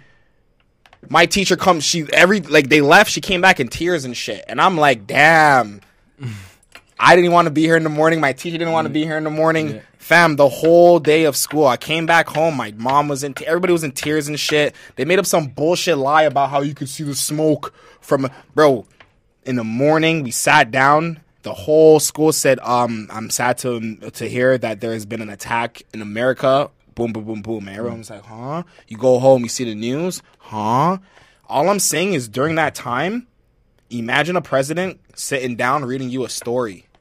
my teacher comes. She every like they left. She came back in tears and shit, and I'm like, damn. I didn't want to be here in the morning. My teacher didn't want to be here in the morning. Fam, the whole day of school, I came back home. My mom was in. Te- everybody was in tears and shit. They made up some bullshit lie about how you could see the smoke from. Bro, in the morning, we sat down. The whole school said, "Um, I'm sad to to hear that there has been an attack in America." Boom, boom, boom, boom. And everyone's like, "Huh?" You go home, you see the news, huh? All I'm saying is, during that time, imagine a president sitting down reading you a story.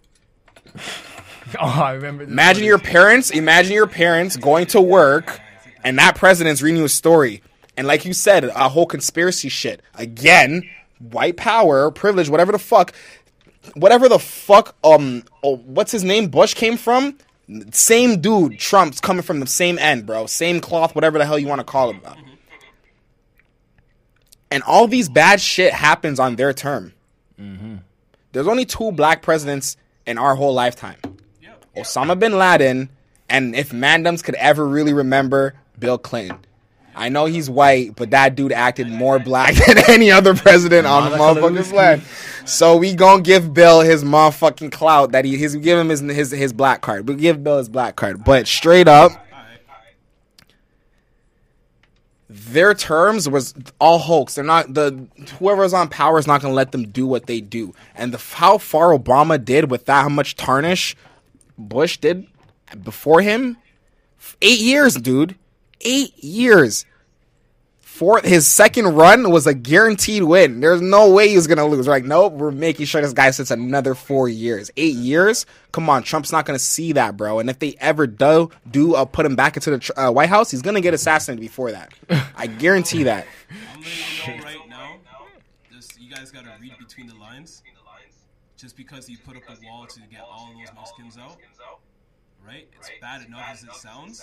Oh, I remember. Imagine your parents. Imagine your parents going to work, and that president's reading you a story. And like you said, a whole conspiracy shit again. White power, privilege, whatever the fuck, whatever the fuck. Um, oh, what's his name? Bush came from. Same dude. Trump's coming from the same end, bro. Same cloth, whatever the hell you want to call him. and all these bad shit happens on their term. There's only two black presidents in our whole lifetime. Yep. Osama bin Laden, and if Mandams could ever really remember, Bill Clinton. I know he's white, but that dude acted more black than any other president on the motherfucking land. So we gonna give Bill his motherfucking clout that he his we give him his his his black card. We give Bill his black card, but straight up, their terms was all hoax. They're not the whoever's on power is not going to let them do what they do. And the how far Obama did with that, how much tarnish Bush did before him, eight years, dude, eight years. For his second run was a guaranteed win. There's no way he was gonna lose. We're like, nope, we're making sure this guy sits another four years, eight years. Come on, Trump's not gonna see that, bro. And if they ever do do uh, put him back into the uh, White House, he's gonna get assassinated before that. I guarantee that. You right now. Just you guys gotta read between the lines. Just because he put up a wall to get all those Mexicans out, right? It's bad enough as it sounds.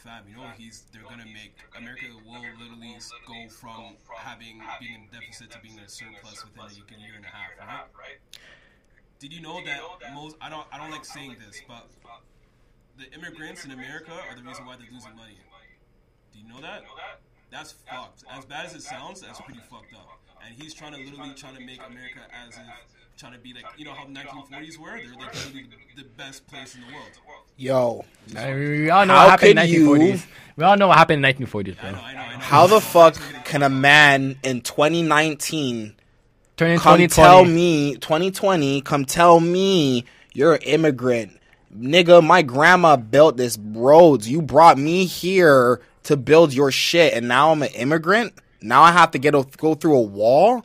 Fam, you know he's they're gonna make America will literally go from having being in deficit to being in a surplus within a year and a half, right? Did you know that most I don't I don't like saying this, but the immigrants in America are the reason why they're losing money. Do you know that? That's fucked. As bad as it sounds, that's pretty fucked up. And he's trying to literally trying to make America as if trying to be like you know how 1940s were. They're like literally the best place in the world. Yo, we all know How what happened in could you- 1940s. We all know what happened in 1940s, I know, bro. I know, I know. how the fuck can a man in 2019 Turning come 2020. tell me 2020 come tell me you're an immigrant nigga my grandma built this roads you brought me here to build your shit and now i'm an immigrant now i have to get a, go through a wall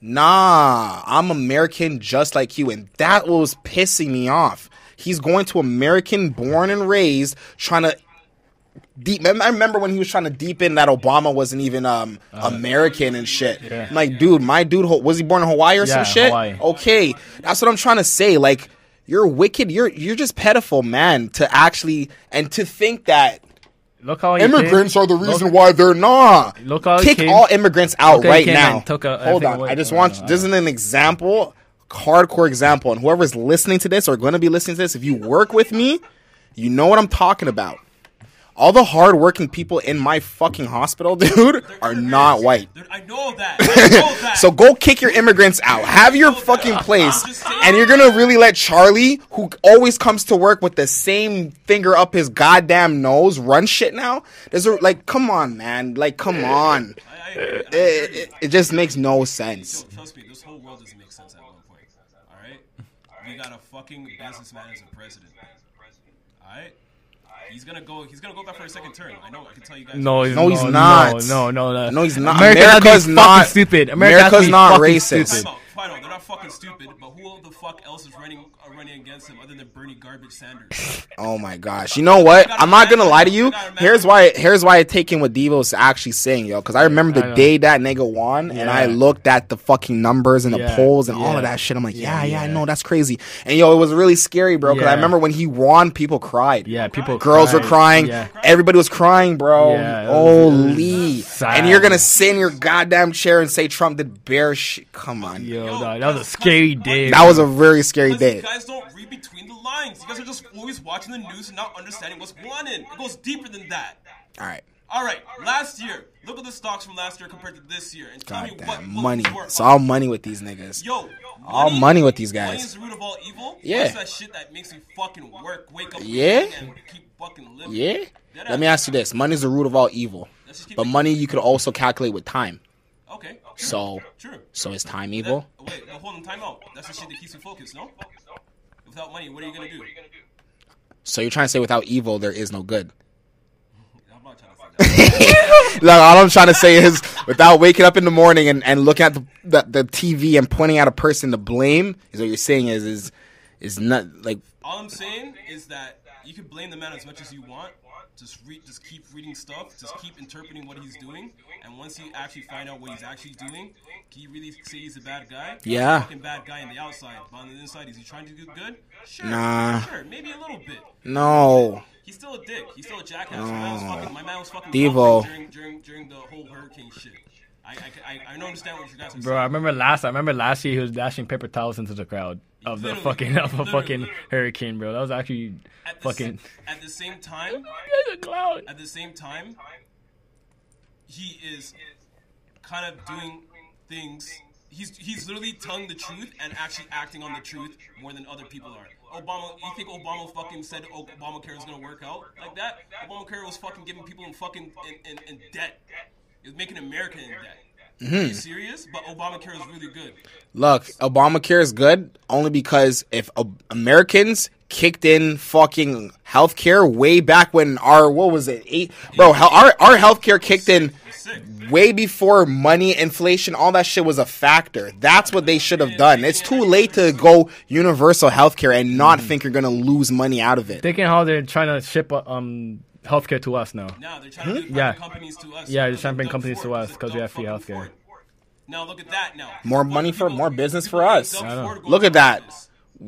nah i'm american just like you and that was pissing me off he's going to american born and raised trying to deep. I remember when he was trying to deepen that Obama wasn't even um American and shit. yeah. I'm like, dude, my dude was he born in Hawaii or Yeah, some shit? Hawaii. Okay, that's what I'm trying to say. Like, you're wicked. You're you're just pedophile, man. To actually and to think that Look how immigrants are the reason Look- why they're not. Look how Kick came- all immigrants out Look right now. took a- Hold on. I just want this is an example, hardcore example, and whoever's listening to this or going to be listening to this, if you work with me, you know what I'm talking about. All the hardworking people in my fucking hospital, dude, are not white. I know that. I know that. So go kick your immigrants out. Have your fucking place. And you're gonna really let Charlie, who always comes to work with the same finger up his goddamn nose, run shit now? There's a, like, come on, man. Like, come on. I, I. It, it, it just makes no sense. Yo, trust me, this whole world doesn't make sense at one point. All right, we got a fucking businessman as a president. All right, he's gonna go. He's gonna go back for a second term. I know. I can tell you guys. No, he's, No, he's no, not. No, no, no. No, he's not. America has to be America's not- stupid. America has to America's not racist. stupid. Time out. Fine, they're not fucking stupid, but who the fuck else is running uh, running against him other than Bernie Garbage Sanders? Oh my gosh. You know what? I'm not gonna lie to you. Here's why here's why I take in what Devo's actually saying, yo. Cause I remember the know. day that nigga won and I looked at the fucking numbers and the Yeah, polls and all of that shit. I'm like, yeah, Yeah, yeah, I know, that's crazy. And yo, it was really scary, bro. Cause I remember when he won, people cried. Yeah, people. Girls were crying. Yeah. Everybody was crying, bro. Yeah, was- Holy. And you're gonna sit in your goddamn chair and say Trump did bear shit. Come on. Yo, Yo, dog, that was a scary day. That was a very scary Because you day. guys don't read between the lines. You guys are just always watching the news and not understanding what's going on. It goes deeper than that. All right. All right, last year. Look at the stocks from last year compared to this year, and tell me what Goddamn what money. were It's all money with these niggas. Yo, All money with these guys. Money is the root of all evil. Yeah. What's that shit that makes me fucking work, wake up, Yeah? and keep fucking living? Yeah? Dead Let me ask you this. Money's the root of all evil. Let's just keep But money you could also calculate with time. Okay. True. So true. so is time That- evil? wait, no, hold on, time out. That's the shit that keeps me focused, no? Without money, what are you gonna do? So you're trying to say without evil there is no good. I'm not trying to say that. Like all I'm trying to say is without waking up in the morning and, and looking at the, the the TV and pointing at a person to blame is what you're saying is is is not like All I'm saying is that you can blame the man as much as you want. Just read, just keep reading stuff. Just keep interpreting what he's doing. And once you actually find out what he's actually doing, can you really say he's a bad guy? Yeah. He's Yeah. a fucking bad guy on the outside, but on the inside, is he trying to do good? Sure. Nah. Sure, maybe a little bit. no. He's still a dick. He's still a jackass. My man was fucking. My man was fucking. Devo. During during during the whole hurricane shit. I, I, I don't understand what you guys are Bro, I remember last. I remember last year he was dashing paper towels into the crowd of the fucking of a fucking hurricane, bro. That was actually At the, fucking. at the same time, a clown. at the same time, he is kind of doing things. He's he's literally telling the truth and actually acting on the truth more than other people are. Obama, you think Obama fucking said Obamacare was gonna work out like that? Obamacare was fucking giving people in fucking in, in, in debt. It was making America in debt. Are you serious? But Obamacare is really good. Look, Obamacare is good only because if uh, Americans kicked in fucking healthcare way back when our what was it eight bro hell, our our healthcare kicked in sick. way before money inflation all that shit was a factor. That's what they should have done. It's too late to go universal healthcare and not think you're gonna lose money out of it. Thinking how they're trying to ship uh, um healthcare to us now. Now they're trying to do Yeah. companies to us. Yeah, they're trying to bring companies to us because we have free healthcare. Now look at that. Now More What money for- more business for us. Doug I know. Ford go Look at that.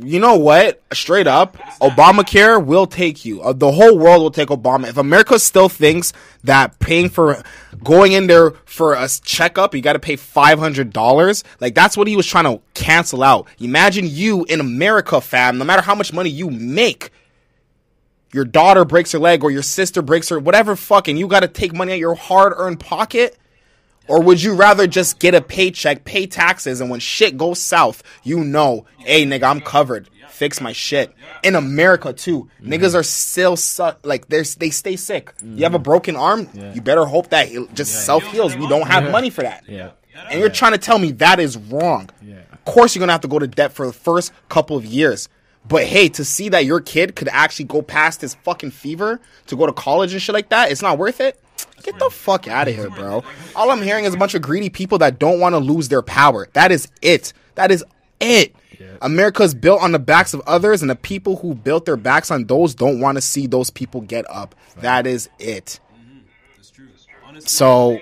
you know what? Straight up, Obamacare will take you. Uh, the whole world will take Obama. If America still thinks that paying for going in there for a checkup, you got to pay five hundred dollars. Like that's what he was trying to cancel out. Imagine you in America, fam. No matter how much money you make, your daughter breaks her leg or your sister breaks her whatever fucking you got to take money out of your hard-earned pocket? Or would you rather just get a paycheck pay taxes and when shit goes south you know hey nigga i'm covered. Fix my shit. In america too mm-hmm. niggas are still su- like they're, they stay sick. You have a mm-hmm. broken arm you better hope that it just self heals. We don't have money for that. Yeah. and you're trying to tell me that is wrong. Yeah. Of course, you're gonna have to go to debt for the first couple of years. But hey, to see that your kid could actually go past his fucking fever to go to college and shit like that, it's not worth it. Get the fuck out of here, bro. All I'm hearing is a bunch of greedy people that don't want to lose their power. That is it. That is it. America's built on the backs of others, and the people who built their backs on those don't want to see those people get up. That is it. That's true. Honestly, So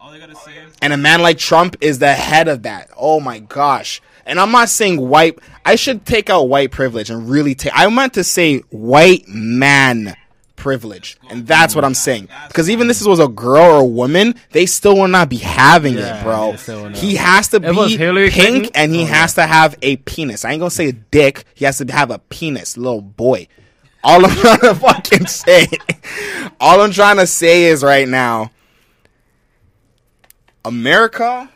all I gotta say is and a man like Trump is the head of that. Oh my gosh. And I'm not saying white. I should take out white privilege and really take. I meant to say white man privilege, and that's what I'm saying. Because even this was a girl or a woman, they still will not be having Yeah, it, bro. they still will not. He has to It be Hillary pink, Clinton? and he Oh, has to have a penis. I ain't gonna say a dick. He has to have a penis, little boy. All I'm trying to fucking say, all I'm trying to say is right now, America, man,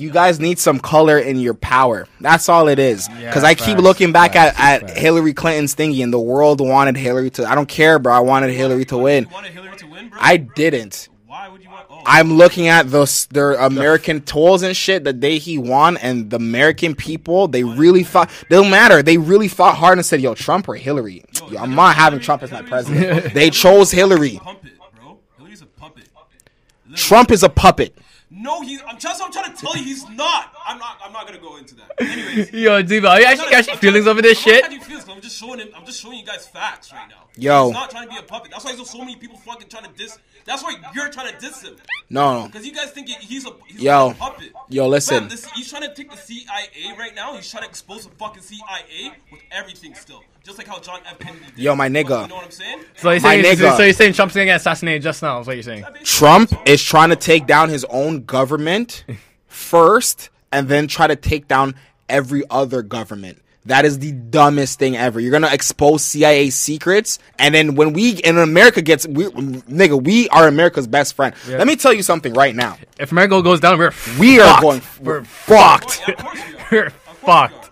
you guys need some color in your power. That's all it is. Yeah, Because I keep looking back facts, at, at facts. Hillary Clinton's thingy, and the world wanted Hillary to. I don't care, bro. I wanted Hillary to win. you wanted Hillary to win, bro? I didn't. Why would you want? Oh, I'm looking at those their American tolls and shit the day he won, and the American people they really fought. They don't matter. They really fought hard and said, "Yo, Trump or Hillary." Yo, I'm not having Trump as my president. they chose Hillary. puppet, bro. A puppet. Trump is a puppet. No, he's. I'm just. I'm trying to tell you, he's not. I'm not. I'm not gonna go into that. Anyways, Yo, Diva, are you actually catching feelings over this shit? I'm not catching feelings, 'cause I'm just showing him. I'm just showing you guys facts right now. Yo. he's not trying to be a puppet. That's why there's so many people fucking trying to diss. That's why you're trying to diss him. No, no. Because you guys think he's a he's Yo. a puppet. Yo, listen. Fam, this, he's trying to take the CIA right now. He's trying to expose the fucking CIA with everything still, just like how John F. Kennedy did. Yo, my nigga. You know what I'm saying? So you're My saying, nigga. so you're saying Trump's gonna get assassinated just now? Is what you're saying? Trump is trying to take down his own government first, and then try to take down every other government. That is the dumbest thing ever. You're gonna expose CIA secrets, and then when we in America gets, we, nigga, we are America's best friend. Let me tell you something right now. If America goes down, we're We are going, We're we're fucked. Yeah, we are. We're Of course we are. fucked.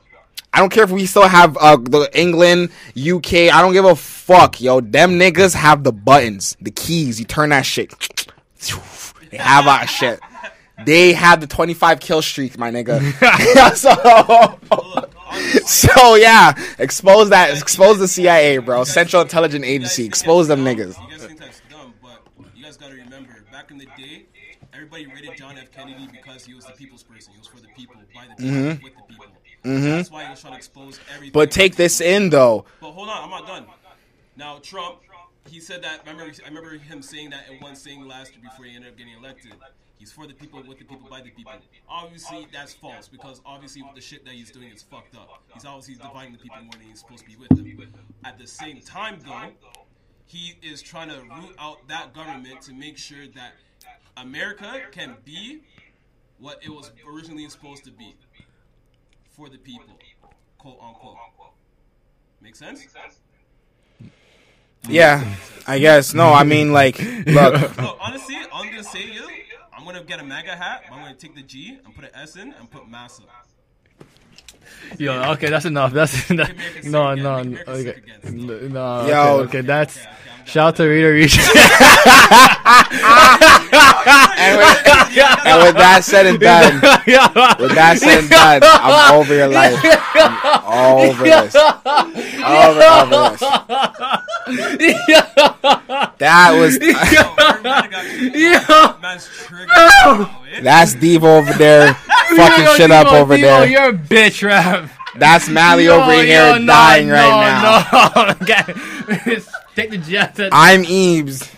I don't care if we still have uh, the England, UK. I don't give a fuck, yo. Them niggas have the buttons, the keys. You turn that shit. They have our shit. They have the 25 kill streak, my nigga. so, Look, honestly, so yeah, expose that. Expose the CIA, bro. Central Intelligence Agency. Expose them niggas. You guys think that's dumb, but you guys gotta remember, back in the day, everybody rated John F. Kennedy because he was the people's person. He was for the people, by the people, mm-hmm. with the people. Mm-hmm. That's why he was trying to expose everything. But take this in though. But hold on, I'm not done. Now Trump, he said that. Remember, I remember him saying that in one saying last year before he ended up getting elected. He's for the people, with the people, by the people. Obviously, that's false because obviously the shit that he's doing is fucked up. He's obviously dividing the people more than he's supposed to be with them. At the same time, though, he is trying to root out that government to make sure that America can be what it was originally supposed to be for the people, quote unquote. Make sense? Yeah, I guess. No, I mean like, look, No, honestly, all I'm gonna say is I'm gonna get a mega hat. I'm gonna take the G and put an S in and put massa. Yo, okay, that's enough. That's that, America no, no, again. no, America okay, sick again. N- no. Yo. okay, okay, that's Okay, okay, I'm shout to Rita Reach. and with, and with that said and done, with that said and done, I'm over your life. I'm over this. Over, over this. That was. Yo, everybody got you. Yo. Man's triggered. now? That's Devo over there, fucking Yo, shit up Devo, over Devo, there. You're a bitch, rap. That's Mally over here yo, no, dying no, right now. No. Take the jet. I'm Eves.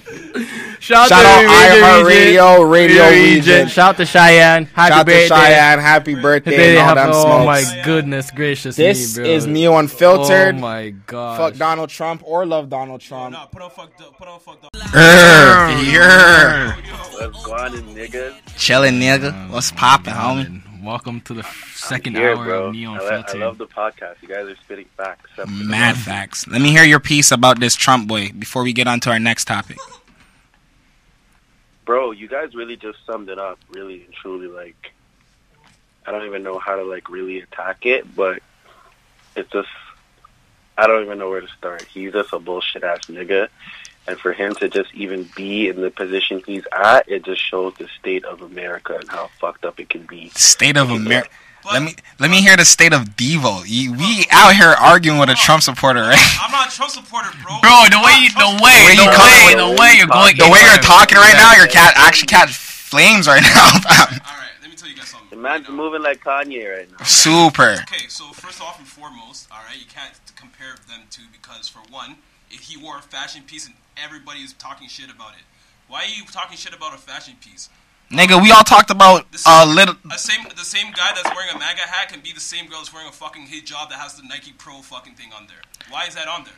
Shout, Shout to out Radio Regent. Radio Regent. Shout out to Cheyenne. Happy Shout out to birthday. Cheyenne. Happy birthday They and all them oh smokes. my goodness gracious This me, bro. is Neo Unfiltered. Oh my god. Fuck Donald Trump or love Donald Trump. no, put on fucked up. Put on fucked up. yeah. What's going on, niggas? Chillin', nigga. What's poppin', homie? Welcome to the second Here, hour bro. of Neon I, li- I love the podcast. You guys are spitting facts. except for the Mad facts. Let me hear your piece about this Trump boy before we get on to our next topic. Bro, you guys really just summed it up, really and truly. Like, I don't even know how to like really attack it, but it's just I don't even know where to start. He's just a bullshit ass nigga, and for him to just even be in the position he's at, it just shows the state of America and how fucked up it can be. State of America. Let me let me hear the state of Devo. You, we out here arguing with a Trump supporter, right? I'm not a Trump supporter, bro. Bro, the way you, the way the way the way you're going, The way you're talking right now, your cat actually catch flames right now. All right, let me tell you guys something. The man's Right now. moving like Kanye right now. Super. Okay, so first off and foremost, all right, you can't compare them two because for one, if he wore a fashion piece and everybody is talking shit about it, why are you talking shit about a fashion piece? Nigga, we all talked about This a is- little. A same, the same guy that's wearing a MAGA hat can be the same girl that's wearing a fucking hijab that has the Nike Pro fucking thing on there. Why is that on there?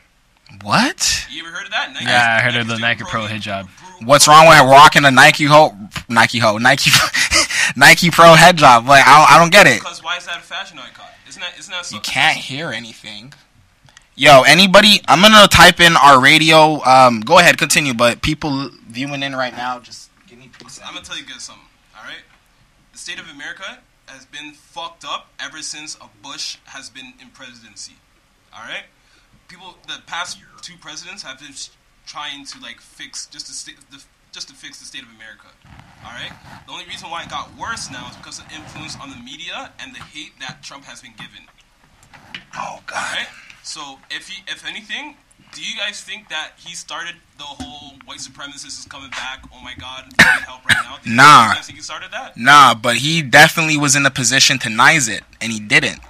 What? You ever heard of that? Nike, Yeah, I heard of the Nike doing Pro hijab. Pro- What's wrong with rocking a Nike ho, Nike ho, Nike, Nike Pro head job? Like I don't, I don't get it. Because why is that a fashion icon? Isn't that? Isn't that? So, You can't hear anything. Yo, anybody? I'm gonna type in our radio. Um, go ahead, continue. But people viewing in right now, just give me two I'm gonna tell you guys something. All right, the state of America has been fucked up ever since a Bush has been in presidency. All right, people, the past two presidents have been trying to like fix just to sta- the, just to fix the state of America. All right, the only reason why it got worse now is because of influence on the media and the hate that Trump has been given. Oh God. right, so if he, if anything. Do you guys think that he started the whole white supremacist is coming back? Oh my God, need help right now. Do Nah. You guys think he started that? Nah, but he definitely was in a position to nize it, and he didn't.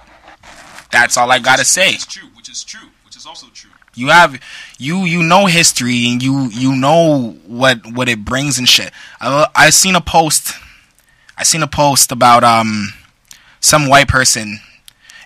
That's all I gotta say. Which is true. Which is true. Which is also true. You have you you know history and you you know what what it brings and shit. I I seen a post. I seen a post about um some white person,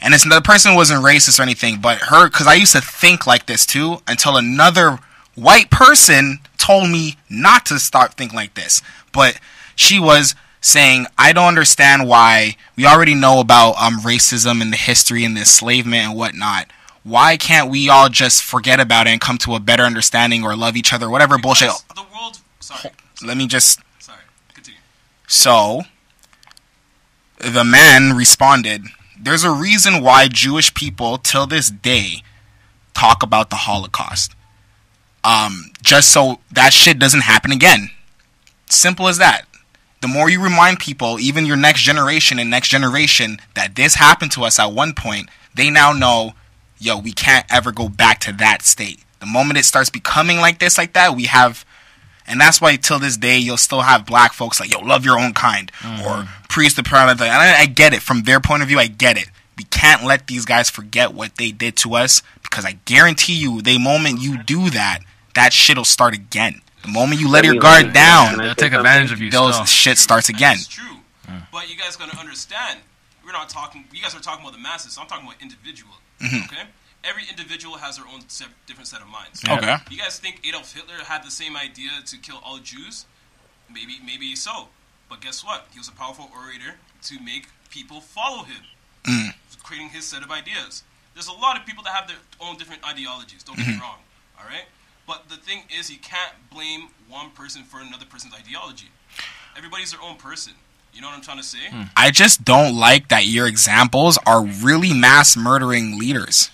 and it's the person wasn't racist or anything, but her because I used to think like this too until another white person told me not to start thinking like this. But she was saying, I don't understand why we already know about um racism and the history and the enslavement and whatnot. Why can't we all just forget about it and come to a better understanding or love each other, whatever bullshit? The world. Sorry. Let me just Sorry. Continue. so, the man responded, There's a reason why Jewish people, till this day, talk about the Holocaust. Um, just so that shit doesn't happen again. Simple as that. The more you remind people, even your next generation and next generation, that this happened to us at one point, they now know, yo, we can't ever go back to that state. The moment it starts becoming like this, like that, we have and that's why till this day you'll still have black folks like, yo, love your own kind or preach the pride. And I, I get it from their point of view. I get it. We can't let these guys forget what they did to us because I guarantee you, the moment you do that, that shit'll start again. The moment you let your guard down, Can They'll take advantage of you. those still. shit starts again. That's true. Mm. But you guys gotta understand. We're not talking. You guys are talking about the masses. So I'm talking about individual. Mm-hmm. Okay. Every individual has their own different set of minds. Yeah. Okay. You guys think Adolf Hitler had the same idea to kill all Jews? maybe maybe so. But guess what? He was a powerful orator to make people follow him, Mm. creating his set of ideas. There's a lot of people that have their own different ideologies. Don't Mm-hmm. get me wrong. All right. But the thing is, you can't blame one person for another person's ideology. Everybody's their own person. You know what I'm trying to say? I just don't like that your examples are really mass murdering leaders.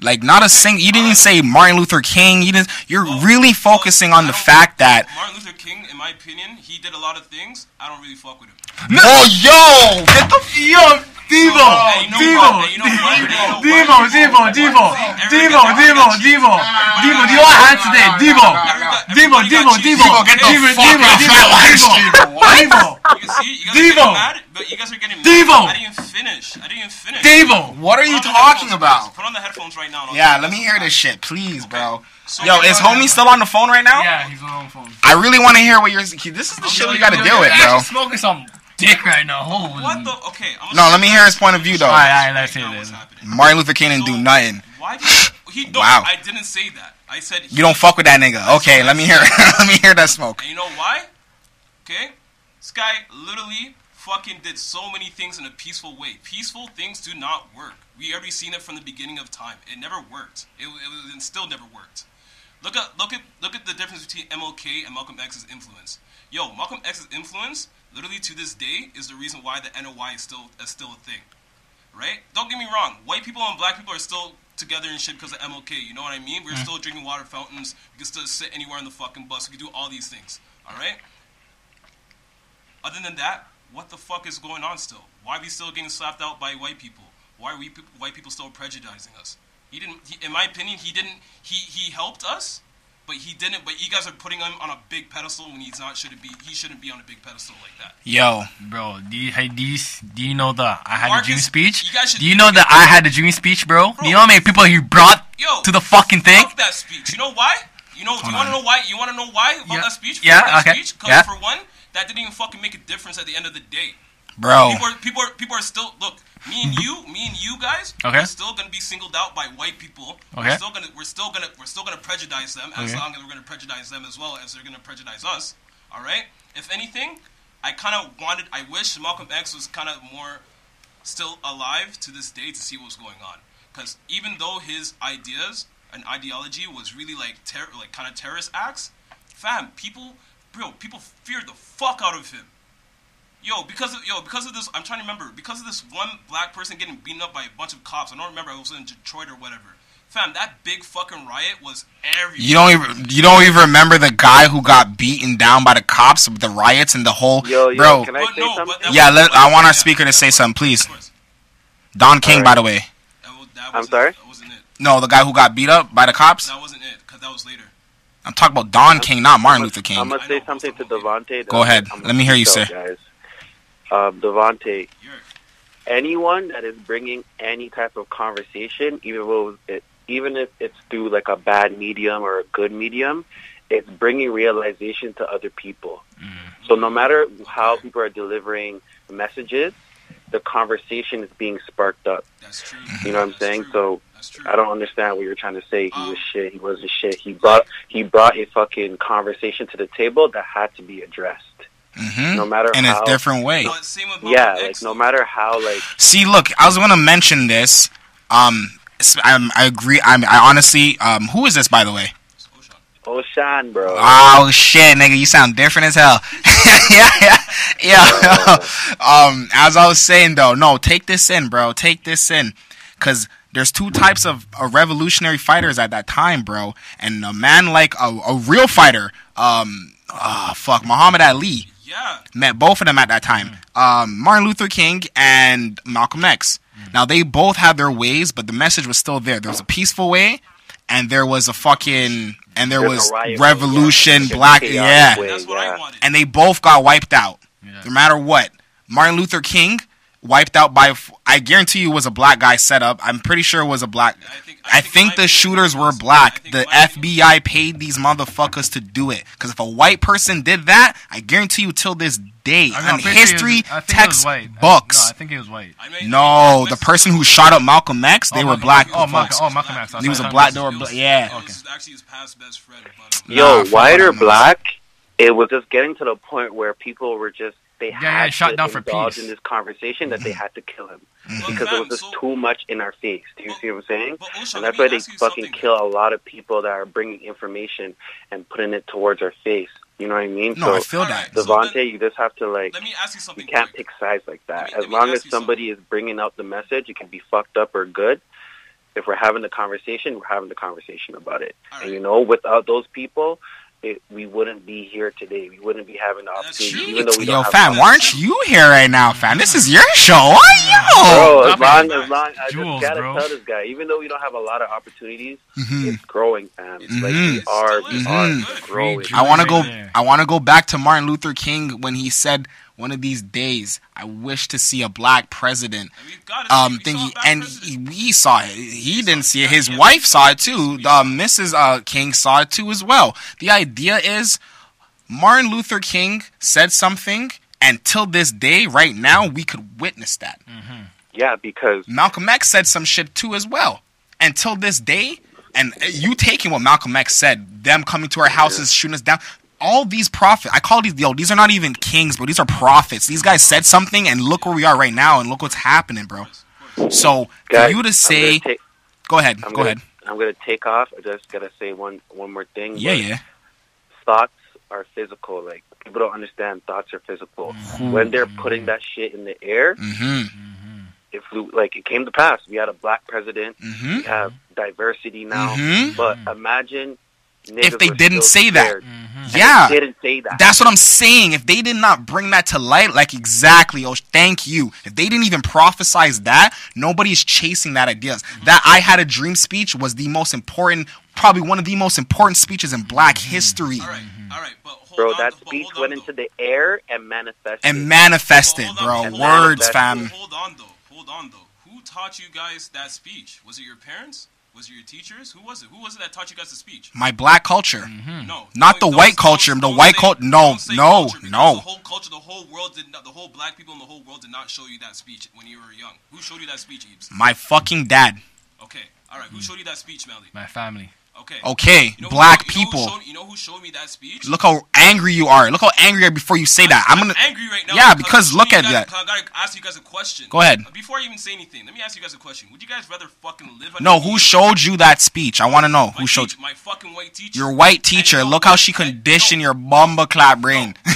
Like not a sing. You didn't say Martin Luther King. You didn't. You're Well, really focusing on the fact that. Martin Luther King, in my opinion, he did a lot of things. I don't really fuck with him. Oh yo, get the Yo, Devo, Hey, you know Devo, what? Hey, you know what? You know what? Devo, Devo, Devo, Devo, Devo, Devo, Devo. Do you want hands today? Devo, Devo, Devo, Devo, Devo, get the fuck Devo, off my live Devo, stream, Devo, You can see, you guys Devo. are getting mad, but you guys are getting mad. Devo. I didn't even finish. I didn't even finish. Devo. What are you talking about? Put on the headphones right now. Yeah, let me hear this shit, please, bro. So Yo, is homie still on the phone right now? Yeah, he's on the phone. I really want to hear what you're. Saying. This is the shit we got to deal with, bro. Smoking some dick right now. Holy. What the? Okay. I'm No, let me hear his point of view though. Alright, alright, let's hear this. Martin Luther King didn't do nothing. Why did he? No, Wow. I didn't say that. I said he, You don't fuck with that nigga. Okay, let me hear. let me hear that smoke. And you know why? Okay? This guy literally fucking did so many things in a peaceful way. Peaceful things do not work. We already seen it from the beginning of time. It never worked. It, it, was- it still never worked. Look at look at look at the difference between MLK and Malcolm X's influence. Yo, Malcolm X's influence, literally to this day, is the reason why the NOI is still is still a thing. Right? Don't get me wrong. White people and black people are still together and shit because of MLK. You know what I mean? We're mm. still drinking water fountains. We can still sit anywhere on the fucking bus. We can do all these things. All right. Other than that, what the fuck is going on still? Why are we still getting slapped out by white people? Why are we white people still prejudicing us? He didn't. He, in my opinion, he didn't. He he helped us, but he didn't. But you guys are putting him on a big pedestal when he's not. Shouldn't be. He shouldn't be on a big pedestal like that. Yo, Bro, do you, hey, do you, do you know the I had Marcus, a dream speech? you guys should do you know that I had a dream speech, bro? Bro. Do you know how many people he brought Yo, to the fucking thing? That speech. You know why? You know. Do you want to know why? You want to know why about Yeah. that speech? Fuck Yeah, That okay. Speech? 'Cause Yeah. For one, that didn't even fucking make a difference at the end of the day. bro. People are, people are, people are still look. Me and you, me and you guys, Okay. are still gonna be singled out by white people. Okay. We're still gonna, we're still gonna, we're still gonna prejudice them as Okay. long as we're gonna prejudice them as well as they're gonna prejudice us. All right. If anything, I kind of wanted, I wish Malcolm X was kind of more still alive to this day to see what's going on. Because even though his ideas and ideology was really like ter- like kind of terrorist acts, fam, people, bro, people feared the fuck out of him. Yo, because of yo, because of this, I'm trying to remember. Because of this one black person getting beaten up by a bunch of cops. I don't remember. I was in Detroit or whatever. Fam, that big fucking riot was everywhere. You don't even you don't even remember the guy who got beaten down by the cops with the riots and the whole Yo, yo, bro. can I But say no, something? but Yeah, was- let- I want our speaker to say something, please. Don King, Alright. by the way. That was, that I'm wasn't- sorry? That wasn't it. No, the guy who got beat up by the cops. That wasn't it. Cause that was later. I'm talking about Don King, not Martin Luther King. I'm gonna say something to Devontae. Go ahead. I'm Let me hear you say. Guys. Um, anyone that is bringing any type of conversation, even though it, even if it's through like a bad medium or a good medium, it's bringing realization to other people. So no matter how people are delivering messages, the conversation is being sparked up. that's true. You know what I'm That's saying? true. So. I don't understand what you're trying to say. He Um, was shit. He wasn't shit. He brought he brought a fucking conversation to the table that had to be addressed. hmm No matter In how. a different way. But yeah, Malcolm like no matter how like See, look, I was gonna mention this. Um, s- I'm, I agree. I'm, I honestly, um, who is this, by the way? It's Oshan. Oshan, bro. Oh shit, nigga, you sound different as hell. yeah, yeah, yeah. um, as I was saying though, no, take this in, bro. Take this in, cause there's two types of uh, revolutionary fighters at that time, bro. And a man like a, a real fighter, um, ah, fuck, Muhammad Ali Yeah. met both of them at that time. Um, Martin Luther King and Malcolm X. Now they both had their ways, but the message was still there. There was a peaceful way, and there was a fucking and there There's was riot revolution, yeah. black, yeah. way. That's what I yeah. wanted. And they both got wiped out, Yeah. no matter what. Martin Luther King wiped out by I guarantee you it was a black guy set up. I'm pretty sure it was a black. I think- I I think, think the opinion shooters were black. I The FBI paid these motherfuckers to do it. Because if a white person did that, I guarantee you till this day, I mean, on pretty sure he history think he was white. Textbooks. No, I think he was white. I mean, No, I the person who shot up Malcolm X, they Oh, were black Oh, folks. Malcolm, oh, Malcolm X. He was a black sorry. door, It yeah. It was actually his past best friend. But, um, Yo, Nah, white or black, it was just getting to the point where people were just they Yeah, had yeah, shut to down for indulge peace. in this conversation that they mm-hmm. had to kill him mm-hmm. But because it was just so- too much in our face. Do you But- see what I'm saying? but Osha, And that's why they fucking something. kill a lot of people that are bringing information and putting it towards our face. You know what I mean? No, I feel that. so Devontae, then- you just have to like Let me ask you something. you can't quick. pick sides like that. Let me- as let me long as you somebody is bringing out the message, it can be fucked up or good. If we're having the conversation, we're having the conversation about it. All And you know, without those people, it, we wouldn't be here today. We wouldn't be having the opportunity, even though we Yo, don't fam, why aren't you here right now, fam? This is your show. Why yo? Bro, as long as long I Jewels, just gotta bro. tell this guy, even though we don't have a lot of opportunities, Mhm. it's growing, fam. It's Like Mhm. we are, we Still are growing. I want to go. I want to go back to Martin Luther King when he said, "One of these days, I wish to see a black president." And we've got to Um, see, we thing saw he, a black and president. he, he saw it. He didn't see it. it. His Yeah, wife saw it too. We Uh, Mrs. Uh, King saw it too as well. The idea is, Martin Luther King said something, and till this day, right now, we could witness that. Yeah, because Malcolm X said some shit too as well. Until this day, and you taking what Malcolm X said, them coming to our houses, shooting us down. All these prophets, I call these, yo, these are not even kings, bro. These are prophets. These guys said something, and look where we are right now, and look what's happening, bro. So, for you to say, take- go ahead, I'm go gonna, ahead. I'm gonna take off. I just gotta say one one more thing. Yeah, yeah. Thoughts are physical. Like people don't understand. Thoughts are physical. When they're putting that shit in the air, Mm-hmm. if we, like it came to pass, we had a black president. Mm-hmm. We have diversity now. Mhm. But imagine If they didn't still say that. scared. And mm-hmm. Yeah. they didn't say that. That's what I'm saying. If they did not bring that to light, like exactly, oh, thank you. If they didn't even prophesize that, nobody's chasing that ideas. Mm-hmm. That I had a dream speech was the most important, probably one of the most important speeches in Black mm-hmm. history, All right, all right, but hold Bro, on. that speech hold on, went into the air and manifested. and manifested, But hold bro. on, hold on, Words, hold fam. Hold on though. Hold on though. Who taught you guys that speech? Was it your parents? Was it your teachers? Who was it? Who was it that taught you guys the speech? My Black culture. Mm-hmm. No, Not don't- the white culture, don't- the white say- cul- no, no, culture, no. The whole culture, the whole world did not. The whole black people in the whole world did not show you that speech when you were young. Who showed you that speech, Ebes? My fucking dad. Okay, all right. Who mm. showed you that speech, Melly? My family. Okay. Okay, You know who- black you know people. showed- you know who showed me that speech? Look how angry you are. Look how angry you are before you say that. I'm gonna. angry right now. Yeah, because look at guys- that. I gotta ask you guys a question. Go ahead. Before I even say anything, let me ask you guys a question. Would you guys rather fucking live? No, who showed you that speech? I want to know my who showed teacher- my fucking white teacher? your white teacher. you know Look how she conditioned your bumba clap brain. no,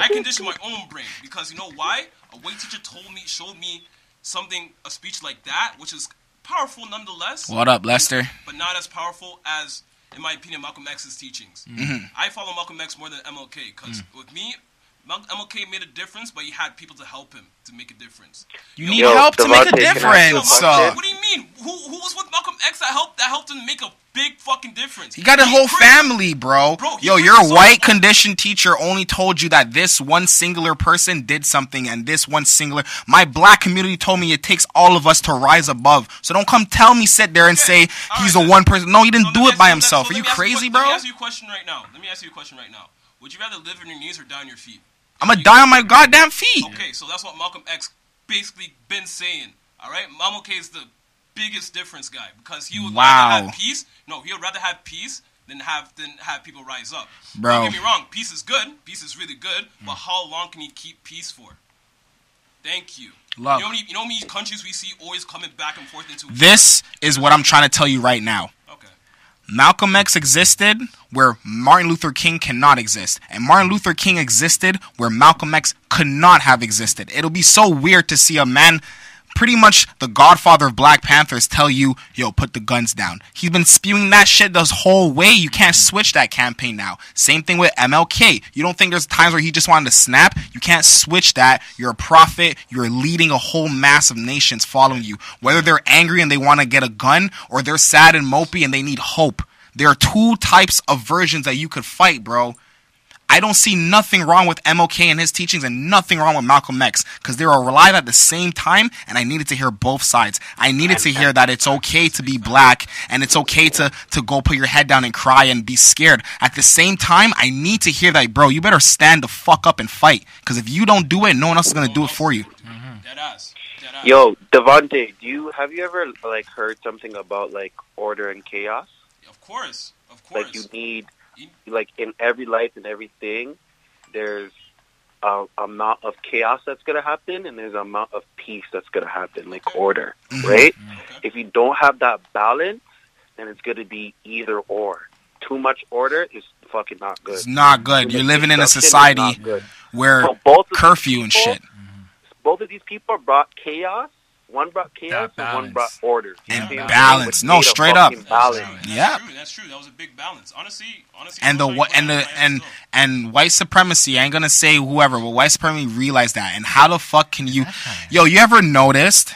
I conditioned my own brain because you know why? A white teacher told me, showed me something, a speech like that, which is powerful nonetheless. What up, Lester? But not as powerful as, in my opinion, Malcolm X's teachings. Mm-hmm. I follow Malcolm X more than MLK because Mm. with me, MLK made a difference, but he had people to help him to make a difference. You Yo, need Yo, help to make a Devontae, can I ask you a difference. question? Uh, What do you mean? Who, who was with Malcolm X that helped that helped him make a big fucking difference? he got a whole crazy. family, bro. Bro, Yo, your white conditioned teacher only told you that this one singular person did something, and this one singular. My black community told me it takes all of us to rise above. So don't come tell me sit there and Okay, say all he's right, the then. one person. No, he didn't So do it by ask himself. so Are you me ask crazy, que- bro? Let me ask you a question right now. Let me ask you a question right now. Would you rather live on your knees or down your feet? I'm gonna die on my goddamn feet. Okay, so that's what Malcolm X basically been saying. All right, Malcolm K is the biggest difference guy because he would Wow. rather have peace. No, he would rather have peace than have than have people rise up. Bro. Don't get me wrong. Peace is good. Peace is really good. But mm. how long can you keep peace for? Thank you. Love. You know, many, you know how many countries we see always coming back and forth into This is what I'm trying to tell you right now. Malcolm X existed where Martin Luther King cannot exist. And Martin Luther King existed where Malcolm X could not have existed. It'll be so weird to see a man, pretty much the godfather of Black Panthers, tell you, yo, put the guns down. He's been spewing that shit this whole way. You can't switch that campaign now. Same thing with MLK. You don't think there's times where he just wanted to snap? You can't switch that. You're a prophet. You're leading a whole mass of nations following you. Whether they're angry and they want to get a gun or they're sad and mopey and they need hope. There are two types of versions that you could fight, bro. I don't see nothing wrong with MLK and his teachings and nothing wrong with Malcolm X because they were alive at the same time and I needed to hear both sides. I needed to hear that it's okay to be black and it's okay to, to go put your head down and cry and be scared. At the same time, I need to hear that, bro, you better stand the fuck up and fight because if you don't do it, no one else is going to do it for you. Mm-hmm. Dead ass. Dead ass. Yo, Devontae, do you have you ever like heard something about like order and chaos? Of course. Of course. Like you need like in every life and everything, there's a amount of chaos that's gonna happen, and there's an amount of peace that's gonna happen, like order, mm-hmm. right? Mm-hmm. If you don't have that balance, then it's gonna be either or. Too much order is fucking not good. It's not good. You're living in a society where So both curfew and people- shit. Both of these people brought chaos. One brought chaos, That and one brought order. You And see balance. No, Which made a straight up. balance. That's Yeah. true. That's true. That was a big balance. Honestly, honestly. and the those and the plans and and white supremacy. I ain't gonna say whoever, but white supremacy realized that. And how the fuck can you, yo? You ever noticed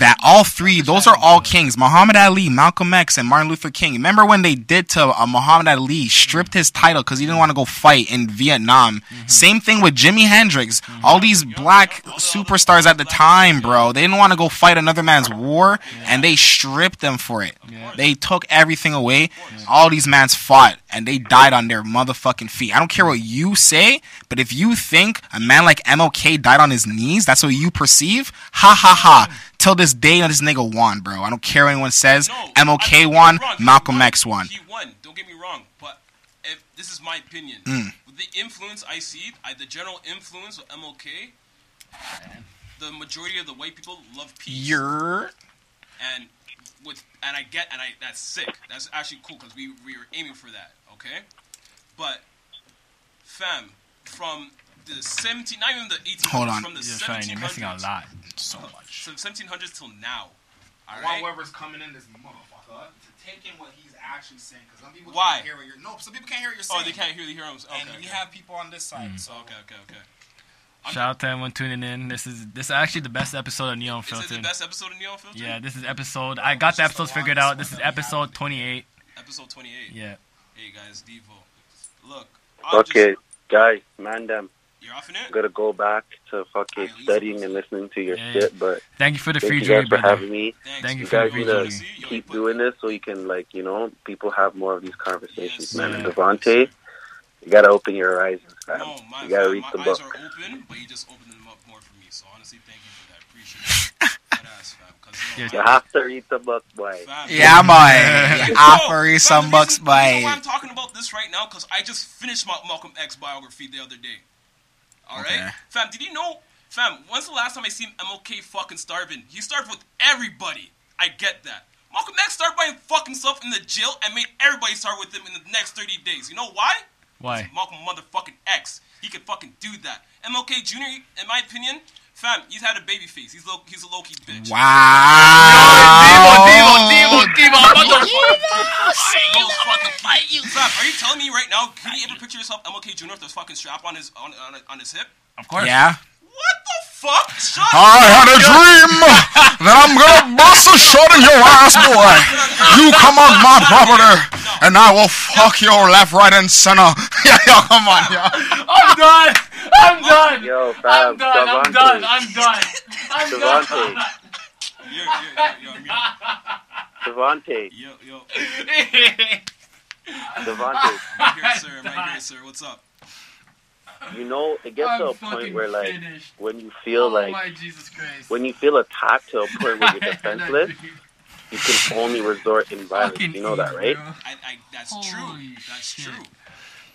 that all three, those are all kings: Muhammad Ali, Malcolm X, and Martin Luther King. Remember when they did to uh, Muhammad Ali, stripped his title because he didn't want to go fight in Vietnam. Same thing with Jimi Hendrix. All these black superstars at the time, bro, they didn't want to go fight another man's war, and they stripped them for it. They took everything away. All these mans fought and they died on their motherfucking feet. I don't care what you say, but if you think a man like MLK died on his knees, that's what you perceive. Ha ha ha. Till this day, this nigga won, bro. I don't care what anyone says. No, MLK won. Malcolm won. X won. He won. Don't get me wrong, but if this is my opinion, Mm. with the influence I see, I, the general influence of MLK, the majority of the white people love peace. You're and with and I get and I that's sick. That's actually cool because we we were aiming for that. Okay, but fam, from the 17, not even the 18, Hold on. from the You're trying. You're missing a lot. So much. from 1700s till now. All right. whoever's coming in this motherfucker to take in what he's actually saying, because some people Why? can't hear what you're. No, some people can't hear what you're saying. Oh, they can't hear the heroes. Okay, And we okay. have people on this side. Mm. So Okay, okay, okay. I'm- Shout out to everyone tuning in. This is this is actually the best episode of Neon Filter. Is it the best episode of Neon Filter? Yeah, this is episode. I got the episodes figured out. This is episode 28. Episode 28. Yeah. Hey guys, Devo. Look. I'll Okay, Just, guys, man, them. You're off in it. I'm gonna go back to fucking studying and listening to your Yeah. shit, but Thank you for the thank free you jewelry, guys for brother. having me. Thanks. Thank you You for the guys free need to jewelry. Keep but- doing this so you can, like, you know, people have more of these conversations, Yes, man. yeah. And Devontae, you gotta open your horizons, fam. No, my, you gotta my, read my the eyes book. are open, but you just opened them up more for me. So honestly, thank you for that. Appreciate it. Deadass, fam. 'Cause, yo, You have to read the book, boy. yeah, boy. Yo, Offer you fam, some the bucks, reason- the why boy. I'm talking about this right now because I just finished my Malcolm X biography the other day. All right, Okay. fam. Did you know, fam? When's the last time I seen MLK fucking starving? He starved with everybody. I get that. Malcolm X starved by fucking himself in the jail and made everybody starve with him in the next 30 days. You know why? Why? Malcolm motherfucking X. He could fucking do that. MLK Jr. In my opinion, fam, he's had a baby face. He's low, he's a low key bitch. Wow. Devo, Devo, Those fucking Fam, are you telling me right now? Can you ever picture yourself MLK Jr. with this fucking strap on his on on, on his hip? Of course. Yeah. What the fuck? Shut I had a dream that I'm gonna bust a shot in your ass, boy. You come on my property, and I will fuck your left, right, and center. yeah, yo, come on, yo. I'm done. I'm done. Yo, I'm fam, done. I'm done. I'm done. I'm done. Devontae, Yo, yo, yo, yo, Devontae, yo, yo, yo. Devontae. I'm here, sir. I'm here, sir. What's up? You know, it gets I'm to a point where, like, finished. when you feel oh like, my Jesus Christ. when you feel attacked to a point where you're defenseless, you can only resort in violence. Fucking You know that, right? I, I, that's Holy true. That's shit. true.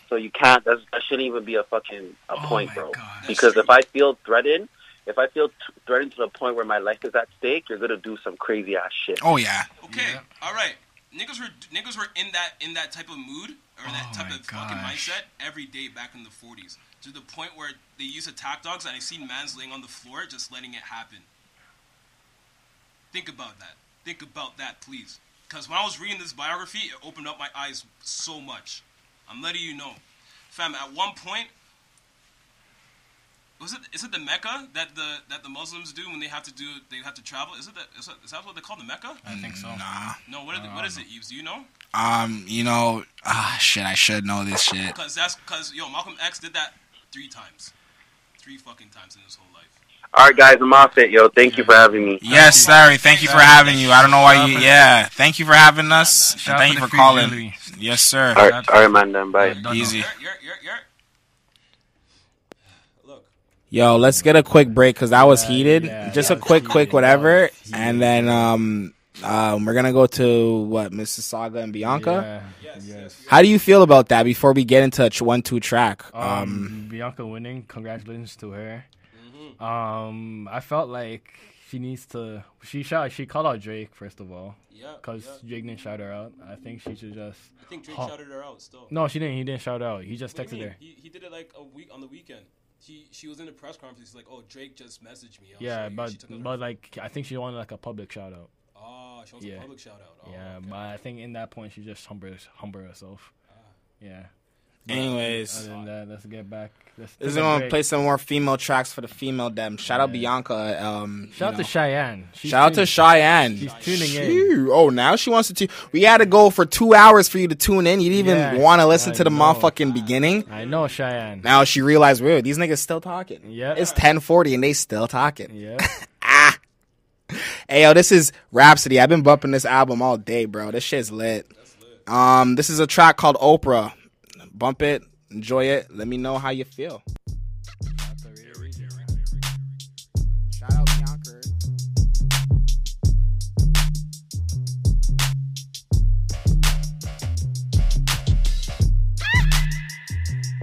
So you can't. That's, that shouldn't even be a fucking a Oh point, bro. God. Because true. if I feel threatened, if I feel t- threatened to the point where my life is at stake, you're gonna do some crazy ass shit. Oh yeah. Okay, Yeah. all right. Niggas were niggas were in that in that type of mood or that Oh type my of fucking mindset every day back in the 40s to the point where they use attack dogs and I've seen mans laying on the floor just letting it happen. Think about that. Think about that, please. Because when I was reading this biography, it opened up my eyes so much. I'm letting you know, fam. At one point, was it is it the Mecca that the that the Muslims do when they have to do they have to travel? Is it that is that, is that what they call the Mecca? I think so. Nah. No, what, is it, what is it, Eves? Do you know? Um, you know, ah, shit. I should know this shit. Because that's because yo, Malcolm X did that three times, three fucking times in his whole life. All right, guys, I'm off it, yo. Thank you for having me. Yes, sorry. Thank you for having you. I don't know why you. Yeah. Thank you for having us. and Shout Thank you for calling. jewelry. Yes, sir. All right, all right, man. Then bye. Done, done. Easy. You're, you're, you're, you're. Look, Yo, let's get a quick break because that was Yeah, heated. yeah, Just that a quick, quick, whatever, and then um, Um, we're gonna go to what Mississauga and Bianca. Yeah. Yes. How do you feel about that? Before we get into ch- one two track, um, Um, Bianca winning. Congratulations to her. Um, I felt like she needs to. She shot. She called out Drake first of all Yeah. because yeah. Drake didn't shout her out. I think she should just. I think Drake Huh. shouted her out still. No, she didn't. He didn't shout out. He just What texted you her. He, he did it like a week on the weekend. He she was in a press conference. He's like, "Oh, Drake just messaged me." I'll Yeah, show but She took it but like I think she wanted like a public shout out. She wants yeah. a public shout out. Oh, yeah, okay. but I think in that point she just humble humble herself. Yeah. anyways, Other than that, let's get back. Let's this is gonna break. play some more female tracks for the female dem. Shout out Bianca. Um, Shout out you to. Cheyenne. She's Shout out to Cheyenne. She's tuning in. Oh, now she wants to. Tu- we had to go for two hours for you to tune in. You didn't even Yeah, want to listen I to the know. motherfucking beginning. I know Cheyenne. Now she realized, wait, these niggas still talking. Yeah. It's 1040 and they still talking. Yeah. Hey, yo, this is Rapsody. I've been bumping this album all day, bro. This shit's lit. Um, this is a track called Oprah. Bump it, enjoy it. Let me know how you feel.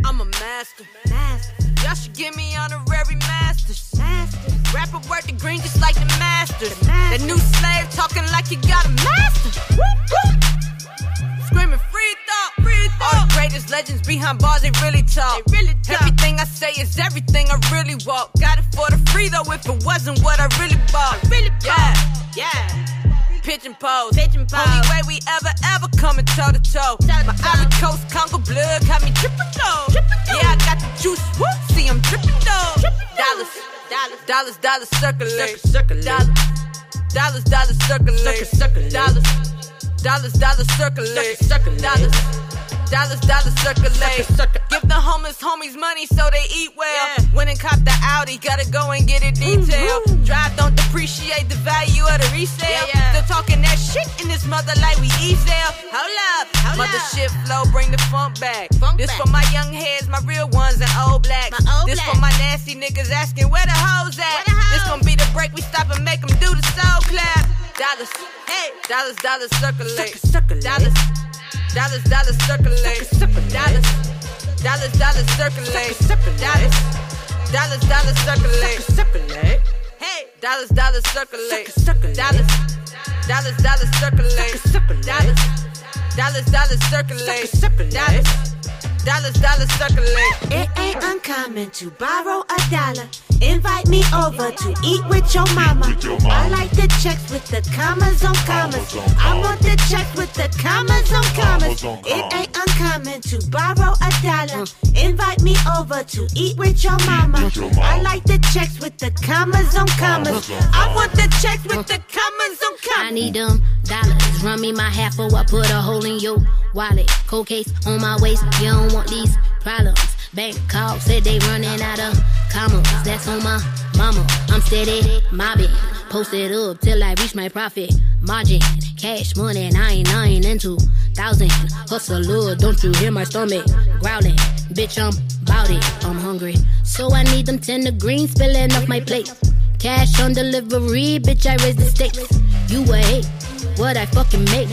I'm a master. Y'all should give me honorary masters. Rapper work the green just like the masters. That new slave talking like you got a master. Screaming free thought, free thought. All the greatest legends behind bars, they really talk. really talk. Everything I say is everything I really walk. Got it for the free though, if it wasn't what I really bought. really bought. Yeah, yeah. Pigeon pose. Pigeon pose. Only way we ever, ever coming toe to toe. My Ivory Coast Congo blood got me dripping though. Yeah, I got the juice. Woo. See, I'm dripping though. Dollars, dollars, dollars, dollars circulate. Circulate. Dollars, dollars dollars circulate. Circulate. Dollars, dollars, dollars circulate. Circulate. Dollars. Dollars, dollars circulate. Give the homeless homies money so they eat well. When and cop the Audi, gotta go and get it detailed. Drive don't depreciate the value of the resale. Still talking that shit in this mother like we easel. Hold up, mother shit flow, bring the funk back. this for my young heads, my real ones and old blacks. this for my nasty niggas asking where the hoes at. This gon' be the break we stop and make them do the soul clap. Dollars, hey, dollars, dollars circulate. circulate. Dollars. Dollars, dollars circulate. circulate. Dollars, dollars, dollars circulate. circulate. Dollars, dollars, dollars circulate. Hey, dollars, dollars circulate. Dollars, dollars, dollars circulate. Dollars, dollars, dollars circulate. Dollars, dollars, dollars circulate. It ain't uncommon to borrow a dollar. Invite me over to eat with your mama. I like the checks with the commas on commas. I want the checks with the commas on commas. It ain't uncommon to borrow a dollar. Invite me over to eat with your mama. I like the checks with the commas on commas. I want the checks with the commas on commas. I need them dollars. Run me my half or I put a hole in your wallet. Cold case on my waist. You don't want these problems. Bank call said they running out of commas. That's on my mama. I'm steady mobbing. Posted up till I reach my profit margin. Cash money, nine nine into thousand. Hustler, don't you hear my stomach growling? Bitch, I'm bout it. I'm hungry, so I need them tender greens spilling off my plate. Cash on delivery, bitch, I raise the stakes. You hate what I fucking make.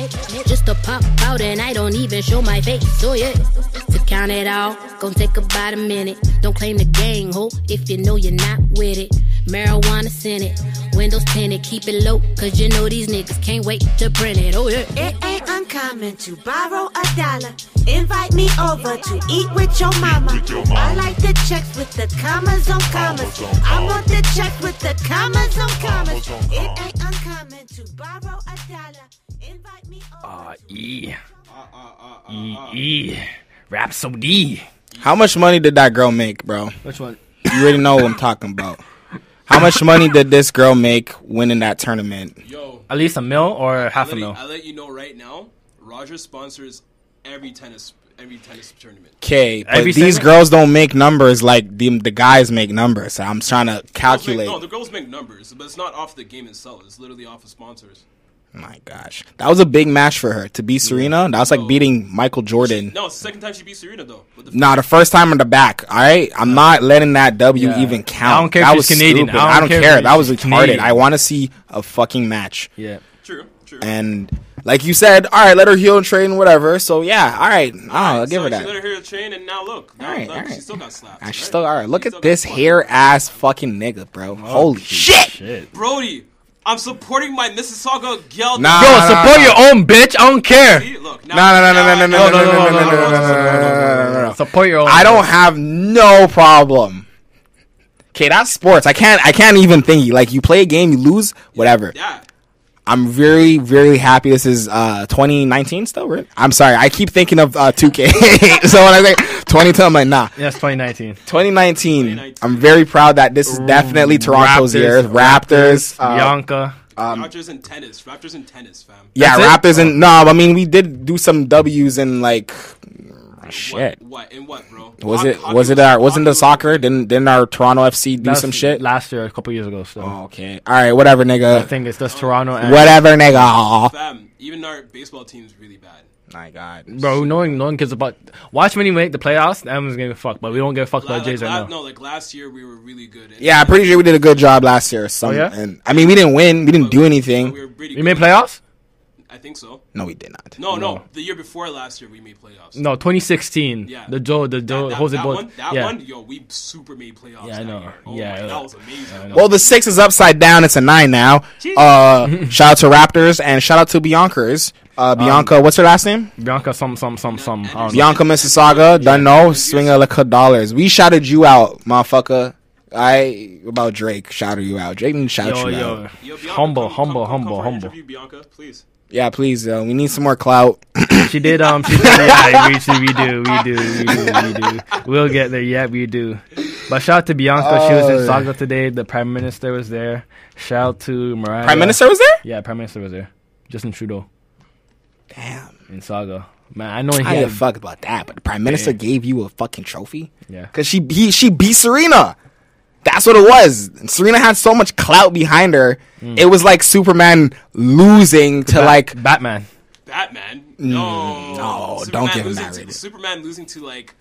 Just to pop out and I don't even show my face. So yeah, to count it all, gon' take about a minute. Don't claim the gang, ho, if you know you're not with it. Marijuana Senate, windows tinted, keep it low, cause you know these niggas can't wait to print it. Oh yeah. It ain't uncommon to borrow a dollar. Invite me over to eat with your mama. I like the checks with the commas on commas. I want the checks with the commas on commas. It ain't uncommon to borrow a dollar. Invite me over. Uh, E. E. E. Rapsody. How much money did that girl make, bro? Which one? You already know what I'm talking about. How much money did this girl make winning that tournament? Yo, At least a mil or half a let, you, mil? I let you know right now. Roger sponsors every tennis every tennis tournament. Okay, but Every these segment? girls don't make numbers like the the guys make numbers. So I'm trying to Girls make- calculate. no, the girls make numbers, but it's not off the game itself. It's literally off of sponsors. My gosh, that was a big match for her to beat mm-hmm. Serena. That was like beating Michael Jordan. No, it's the second time she beat Serena though. The Nah, the first time in the back. All right, I'm not letting that W Yeah. even count. I don't care if that she's was Canadian. Stupid. I don't I don't care care. That was she's retarded. Canadian. I want to see a fucking match. Yeah. true, True. And like you said, all right, let her heal and train, whatever. So yeah, all right, I'll give so her She that. let her hair train, and now look. Now, All right, look, all right. she still got slapped. And she's right? still all right. Look She at this hair ass fucking nigga, bro. Holy shit. Shit. Brody, I'm supporting my Mississauga Gel. Nah. Yo, nah, support nah. your own bitch. I don't care. See, look. No, no, no, no, no, no, no, no, no, no, no, no, no, no, no, no, no. Support your own. I don't have no problem. Okay, that's sports. I can't. I can't even think. Like you play a game, you lose, whatever. Yeah. I'm very, very happy. This is uh 2019 still, right? I'm sorry. I keep thinking of uh 2K. so when I say 2010, I'm like, nah. Yes, 2019. 2019. 2019. I'm very proud that this is definitely Toronto's year. Raptors. uh, Bianca. Raptors and tennis. Raptors and tennis, fam. yeah, That's it? Raptors and no, I mean we did do some W's in like shit. What? What? In what, bro? Was Hockey- it hockey was it uh, our wasn't the soccer? Didn't didn't our Toronto FC do That's some shit? last year, a couple years ago. So Oh, okay. All right, whatever, nigga. I nigga. think it's just Toronto and Whatever, nigga. Fam, even our baseball team's really bad. My God. Bro, no one, no one cares about. Watch when you make the playoffs. Everyone's gonna fuck, but we don't give a fuck La- about Jays like, right la- now. No, like last year we were really good. And- Yeah, I'm pretty sure we did a good job last year. Some, Oh, yeah? and I mean we didn't win. We didn't do We anything. were pretty You good. made playoffs? I think so. No, we did not. No, no, The year before last year we made playoffs. No, 2016. Yeah. The Joe, the Joe, that, Jose that Bo- one, that yeah. one, yo, we super made playoffs. Yeah, I that know. year. Oh Yeah, my, that was amazing. Well, the six is upside down. It's a nine now. Uh, shout out to Raptors and shout out to Bianca's. Uh, Bianca, what's her last name? Bianca, some, some, some, some. I don't know. Bianca Mississauga. Done no. Swing a like a dollars. We shouted you out, motherfucker. I about Drake shouted you out. Drake didn't shout Yo, you yo, out. Yo, Bianca, humble, come- humble, come- come humble, for humble. Bianca, please. Yeah, please. Uh, we need some more clout. She did. Um, she did. Yeah, we, she, we do, we do, we do, we do. We'll get there. Yeah, we do. But shout out to Bianca. she was Oh. in Saga today. The Prime Minister was there. Shout out to Mariah. Prime Minister was there. Yeah, Prime Minister was there. Justin Trudeau Damn. in Saga. Man, I know he I give a fuck about that, but the Prime Minister gave you a fucking trophy Yeah. because she he, she beat Serena. That's what it was. Serena had so much clout behind her. Hmm. It was like Superman losing to Bat- like Batman. Batman. Mm, no, no, don't get married. to. Superman losing to like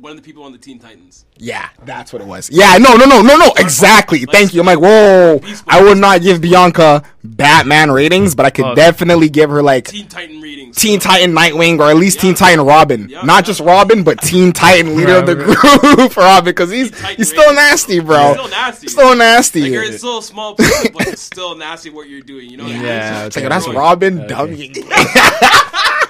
one of the people on the Teen Titans. yeah, that's what it was. Yeah, no, no, no, no, no, exactly. Thank you. I'm like, whoa. I would not give Bianca Batman ratings, but I could Oh. definitely give her like Teen Titan readings. Teen Titan Nightwing or at least Teen Titan Robin. Yeah. Not just Robin, but Teen Titan leader of the Robin. group Robin because he's he's still nasty, bro. He's still nasty. Still nasty. Like you're still a small person, but it's still nasty what you're doing. You know? Yeah, It's like, that's Robin, Okay.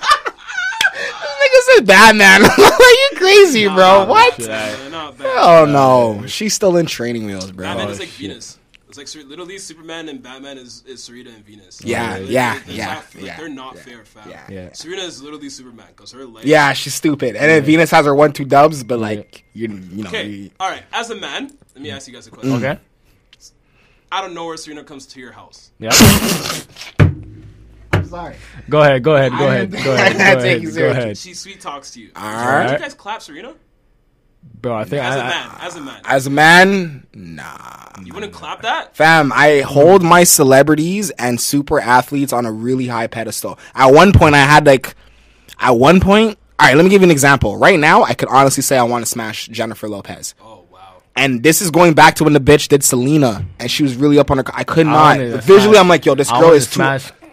dummy. Nigga said Batman. you crazy, Nah, bro. nah, what? nah, Oh no, she's still in training wheels, bro. Batman is Oh, like shit. Venus. It's like Ser- literally Superman and Batman is, is Serena and Venus. Yeah, Like, yeah, they're yeah, not- like, yeah, They're not yeah, fair, fam. yeah. Yeah. Serena is literally Superman because her life. Yeah, she's stupid. And then Venus has her one two dubs, but like you, you know, Okay. you- All right. As a man, let me ask you guys a question. Okay. Out of nowhere, Serena comes to your house. Yeah. sorry. Go ahead. Go ahead. Go ahead. Go ahead. Go ahead. Go ahead. She sweet talks to you. Alright. Would you guys clap Serena? Bro, I think As a I, man. As a man. As a man, nah. You wouldn't clap that? Fam, I hold my celebrities and super athletes on a really high pedestal. At one point, I had like, at one point, all right, let me give you an example. Right now, I could honestly say I want to smash Jennifer Lopez. Oh wow. And this is going back to when the bitch did Selena, and she was really up on her. I could not. wanted to Visually, smash- I'm like, yo, this I girl wanna is too.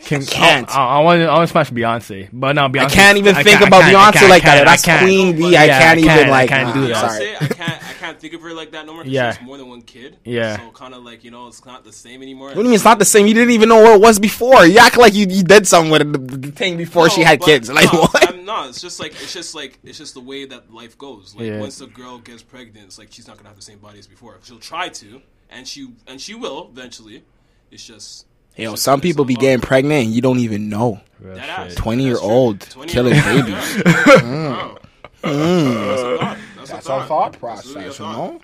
Smash Kim. can't. I, I want. to. I want to smash Beyonce, but now Beyonce. I can't even I think can't- I about can't- I Beyonce can't- like that. can't- That's I can't. Queen No, B. I yeah, can't even can't- I can't do that. Sorry. I can't. I can't think of her like that no more. 'cause Yeah. She more than one kid. Yeah. So kind of like you know, it's not the same anymore. What do you mean it's not the same? You didn't even know what it was before. You act like you, you did something with the, the thing before she had kids. Like no, what? I'm not. It's just like it's just like it's just the way that life goes. Like Yeah. once a girl gets pregnant, it's like she's not gonna have the same body as before. She'll try to, and she and she will eventually. It's just. It's know, some people it's be getting pregnant and you don't even know. That 20 year true. old 20 killing year babies. yeah. That's. That's, That's our thought That's a process, you thought. know?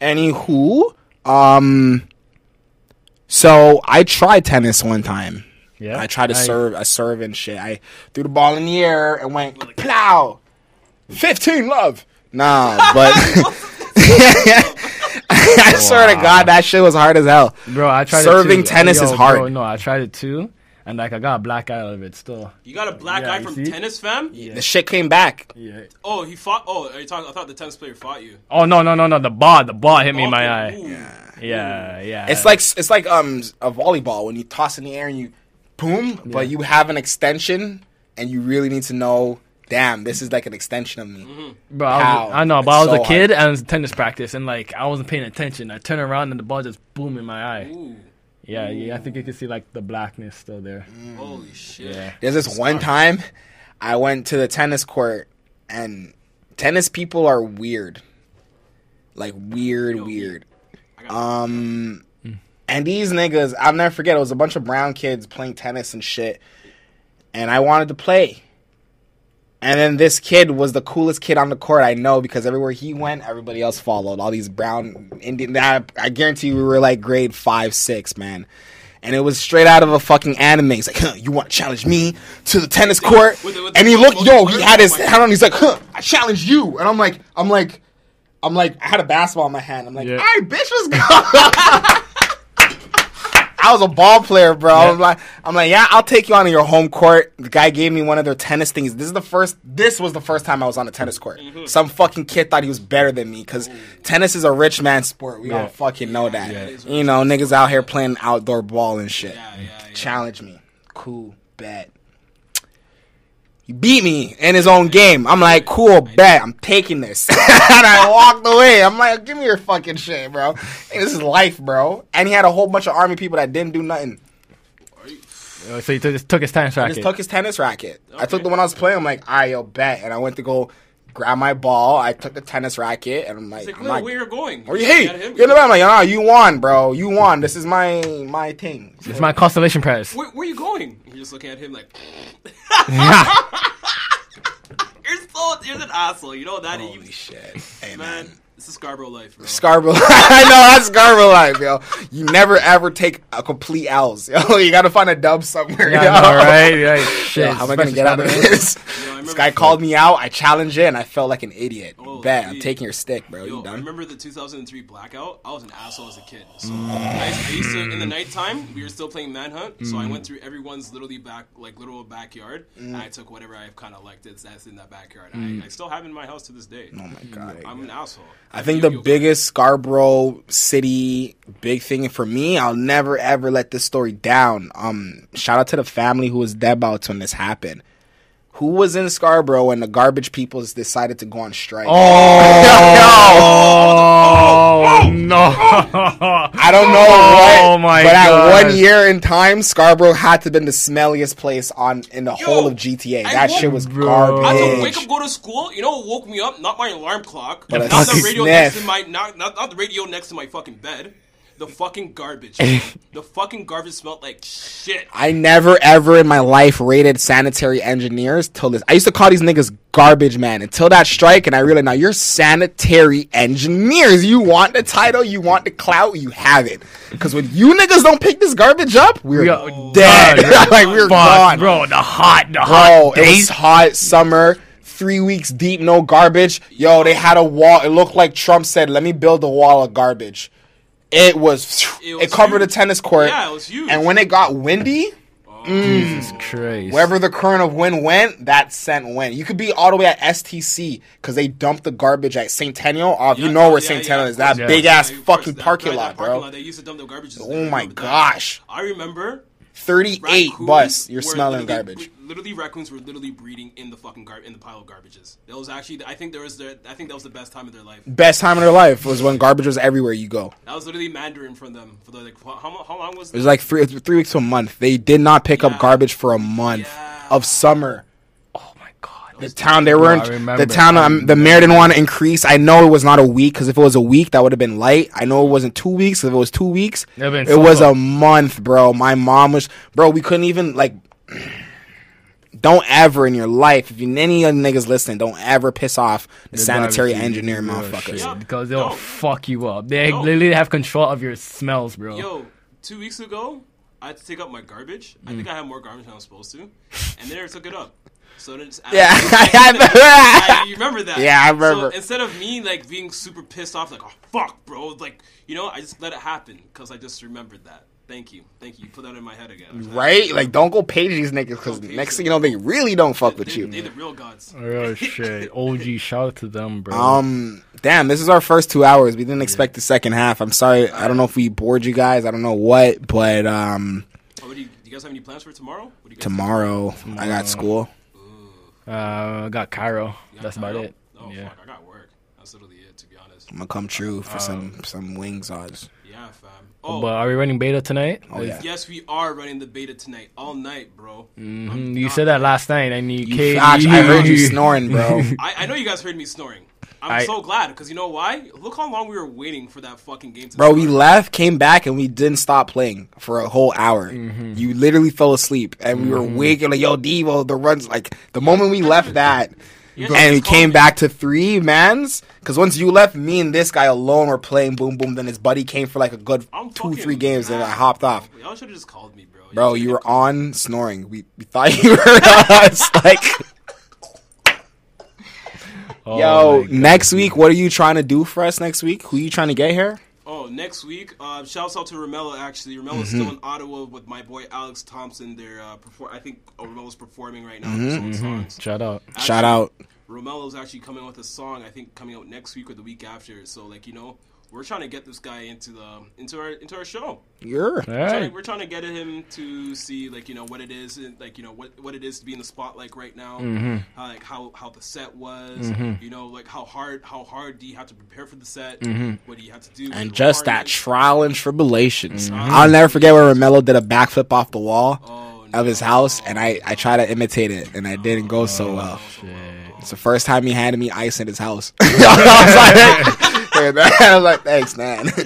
Anywho, um, so I tried tennis one time. Yeah. I tried to serve, I serve and shit. I threw the ball in the air and went plow. 15 love. Nah, but I swear to God, that shit was hard as hell. Bro, I tried Serving it too. tennis Yo, is hard. Bro, no, I tried it too, and like I got a black eye out of it still. You got a black Yeah, guy you from see? tennis, fam. The shit came back. Yeah. Oh, he fought. Oh, are you talking? I thought the tennis player fought you. Oh no no no no! The ball, the ball hit me in my eye. ooh. Yeah yeah. It's like it's like um a volleyball when you toss in the air and you boom, but you have an extension, and you really need to know. Damn, this is like an extension of me. Mm-hmm. Bro, I, was, I know, but It's I was so a hard. kid and I was tennis practice, and like I wasn't paying attention. I turn around and the ball just boom in my eye. Ooh, Yeah, yeah, I think you can see like the blackness still there. Mm. holy shit. Yeah. There's this one time I went to the tennis court, and tennis people are weird, like weird, Yo, weird. I got Um, mm. and these niggas, I'll never forget. It was a bunch of brown kids playing tennis and shit, and I wanted to play. And then this kid was the coolest kid on the court I know because everywhere he went, everybody else followed. All these brown Indian. I, I guarantee you, we were like grade five, six, man. And it was straight out of a fucking anime. He's like, huh, you want to challenge me to the tennis court? With the- with the And he looked, yo, he had his my hand on. He's like, huh, I challenge you. And I'm like, I'm like, I'm like, I had a basketball in my hand. I'm like, Yeah. all right, bitch, let's go. I was a ball player, bro. I'm like, I'm like, yeah, I'll take you on your home court. The guy gave me one of their tennis things. This is the first. This was the first time I was on a tennis court. Mm-hmm. Some fucking kid thought he was better than me because tennis is a rich man sport. We Yeah. all fucking know that. a you know, niggas out here playing outdoor ball and shit. Yeah, yeah, yeah. Challenge me. Cool, bet. He beat me in his own game. I'm like, cool, bet. I'm taking this. and I walked away. I'm like, give me your fucking shit, bro. Hey, this is life, bro. And he had a whole bunch of army people that didn't do nothing. So he took, just took his tennis I racket. just took his tennis racket. I took the one I was playing. I'm like, all right, yo, bet. And I went to go grab my ball. I took the tennis racket, and I'm like, It's like, I'm no, like, where you're going. "Or You're hey, looking him. you know what? I'm like, no, you won, bro. You won. This is my my thing. It's my constellation prize. Where, where you going? You're just looking at him like, yeah. you're so, you're an asshole. You know that? Holy You- shit, hey man, man. This is Scarborough life, bro. Scarborough. I know that's Scarborough life, yo. You never ever take a complete L's, yo. You gotta find a dub somewhere, Yeah, yo. I know, right? Yeah, shit. Yo, how am I gonna get out of status. this? Yo, this guy called me out. I challenged it, and I felt like an idiot. Oh, Bet, I'm taking your stick, bro. Yo, you I done? remember the 2003 blackout. I was an asshole as a kid. So I, I used to in the nighttime we were still playing manhunt. So I went mm. through everyone's literally back like literal backyard, and I mm. took whatever I kind of liked it that's in that backyard. I, mm. I still have in my house to this day. Oh my god. I'm an asshole. I think the biggest Scarborough city big thing for me, I'll never ever let this story down. Um, shout out to the family who was deadbouts when this happened. Who was in Scarborough when the garbage people decided to go on strike? Oh no! I don't know Oh what, my but gosh. at one year in time, Scarborough had to have been the smelliest place on in the whole of GTA. I That woke- shit was Bro. garbage. I had to wake up, go to school. You know what woke me up? Not my alarm clock. But a not the radio next to my not, not not the radio next to my fucking bed. The fucking garbage. the fucking garbage smelled like shit. I never ever in my life rated sanitary engineers till this. I used to call these niggas garbage man until that strike, and I realized now you're sanitary engineers. You want the title, you want the clout, you have it. Because when you niggas don't pick this garbage up, we're We are dead. done. like we're Fuck, gone, bro. The hot, the Bro, hot it was days. hot summer. Three weeks deep, no garbage. Yo, they had a wall. It looked like Trump said, "Let me build a wall of garbage." It was. It It, covered huge. a tennis court. Yeah, it was huge. And when it got windy, oh. mm, Jesus Christ. wherever the current of wind went, that scent went. You could be all the way at STC because they dumped the garbage at Centennial. Oh, if you Yeah, know where yeah, Centennial yeah, is, that yeah. big ass Yeah, fucking course, that- parking lot, that parking bro. lot, They used to dump the garbage. Oh my gosh. I remember 38 raccoons bus. You're smelling garbage. Literally, raccoons were literally breeding in the fucking gar- in the pile of garbages. That was actually, I think there was the, I think that was the best time of their life. Best time of their life was when garbage was everywhere you go. That was literally Mandarin from them for the like how, how, long was It was like three three weeks to a month. They did not pick Yeah. up garbage for a month Yeah. of summer. My god. The town they weren't. I remember. the town. Um, the mayor didn't want to increase. I know it was not a week because if it was a week, that would have been light. I know it wasn't two weeks. If it was two weeks, It'd been it was full. a month, bro. My mom was, bro. We couldn't even like. Don't ever in your life, if you any of the niggas listening, don't ever piss off the sanitary garbage, engineer motherfuckers. shit, Yeah. Because they'll No. fuck you up. They No. literally have control of your smells, bro. Yo, two weeks ago, I had to take up my garbage. I Mm. think I had more garbage than I was supposed to, and they never took it up. So then, it's, Yeah, I remember I- that. you remember that? Yeah, I remember. So instead of me like being super pissed off, like oh fuck, bro, like you know, I just let it happen because I just remembered that. Thank you, thank you. You Put that in my head again. I Right? Like, don't go page these niggas because next them. thing you know, they really don't fuck with They, you. they the real gods. Oh shit. OG, shout out to them, bro. Um, damn, this is our first two hours. We didn't expect the second half. I'm sorry. I don't know if we bored you guys. I don't know what, but um, Oh, what do you, you guys have any plans for tomorrow? What do you guys Tomorrow, I got school. Uh, I got Cairo. You got That's about it. Oh yeah. fuck, I got work. That's literally it, to be honest. I'm gonna come true for some some wings odds. Yeah, fam. Oh, But are we running beta tonight? Oh, yeah. yes, we are running the beta tonight, all night, bro. Mhm. You said that last night, and you, You, came. Fox, I heard you snoring, bro. I, I know you guys heard me snoring. I'm I- so glad because you know why? Look how long we were waiting for that fucking game to Bro, we start. left, came back, and we didn't stop playing for a whole hour. Mm-hmm. You literally fell asleep, and we were waking like, "Yo, Devo, the runs!" Like the moment we left that, You and we came me. back to three mans. Because once you left, me and this guy alone were playing boom boom. Then his buddy came for like a good I'm two, three games, and I hopped off. Y'all should have just called me, bro. Y'all Bro, should've you were on snoring. We, we thought you heard us. Like, Oh yo, next week, what are you trying to do for us next week? Who are you trying to get here? Oh, next week, uh, shouts out to Romello. Actually, Romello's Mm-hmm. still in Ottawa with my boy Alex Thompson. They're uh, perform- I think oh, Romello's performing right now. Mm-hmm. with his songs. Shout out. Shout out. Romello's actually coming out with a song. I think coming out next week or the week after. So like you know, we're trying to get this guy into the into our into our show. You're Trying we're trying to get him to see like you know what it is, and, like you know what what it is to be in the spotlight right now. Mm-hmm. How, like how how the set was. You know like how hard how hard do you have to prepare for the set? What do you have to do? and just that trial and tribulations. Mm-hmm. I'll never forget where Romello did a backflip off the wall Oh, of his house, and I I tried to imitate it, and I didn't go so well. It's the first time he handed me ice in his house. I was like, I was like, thanks, man.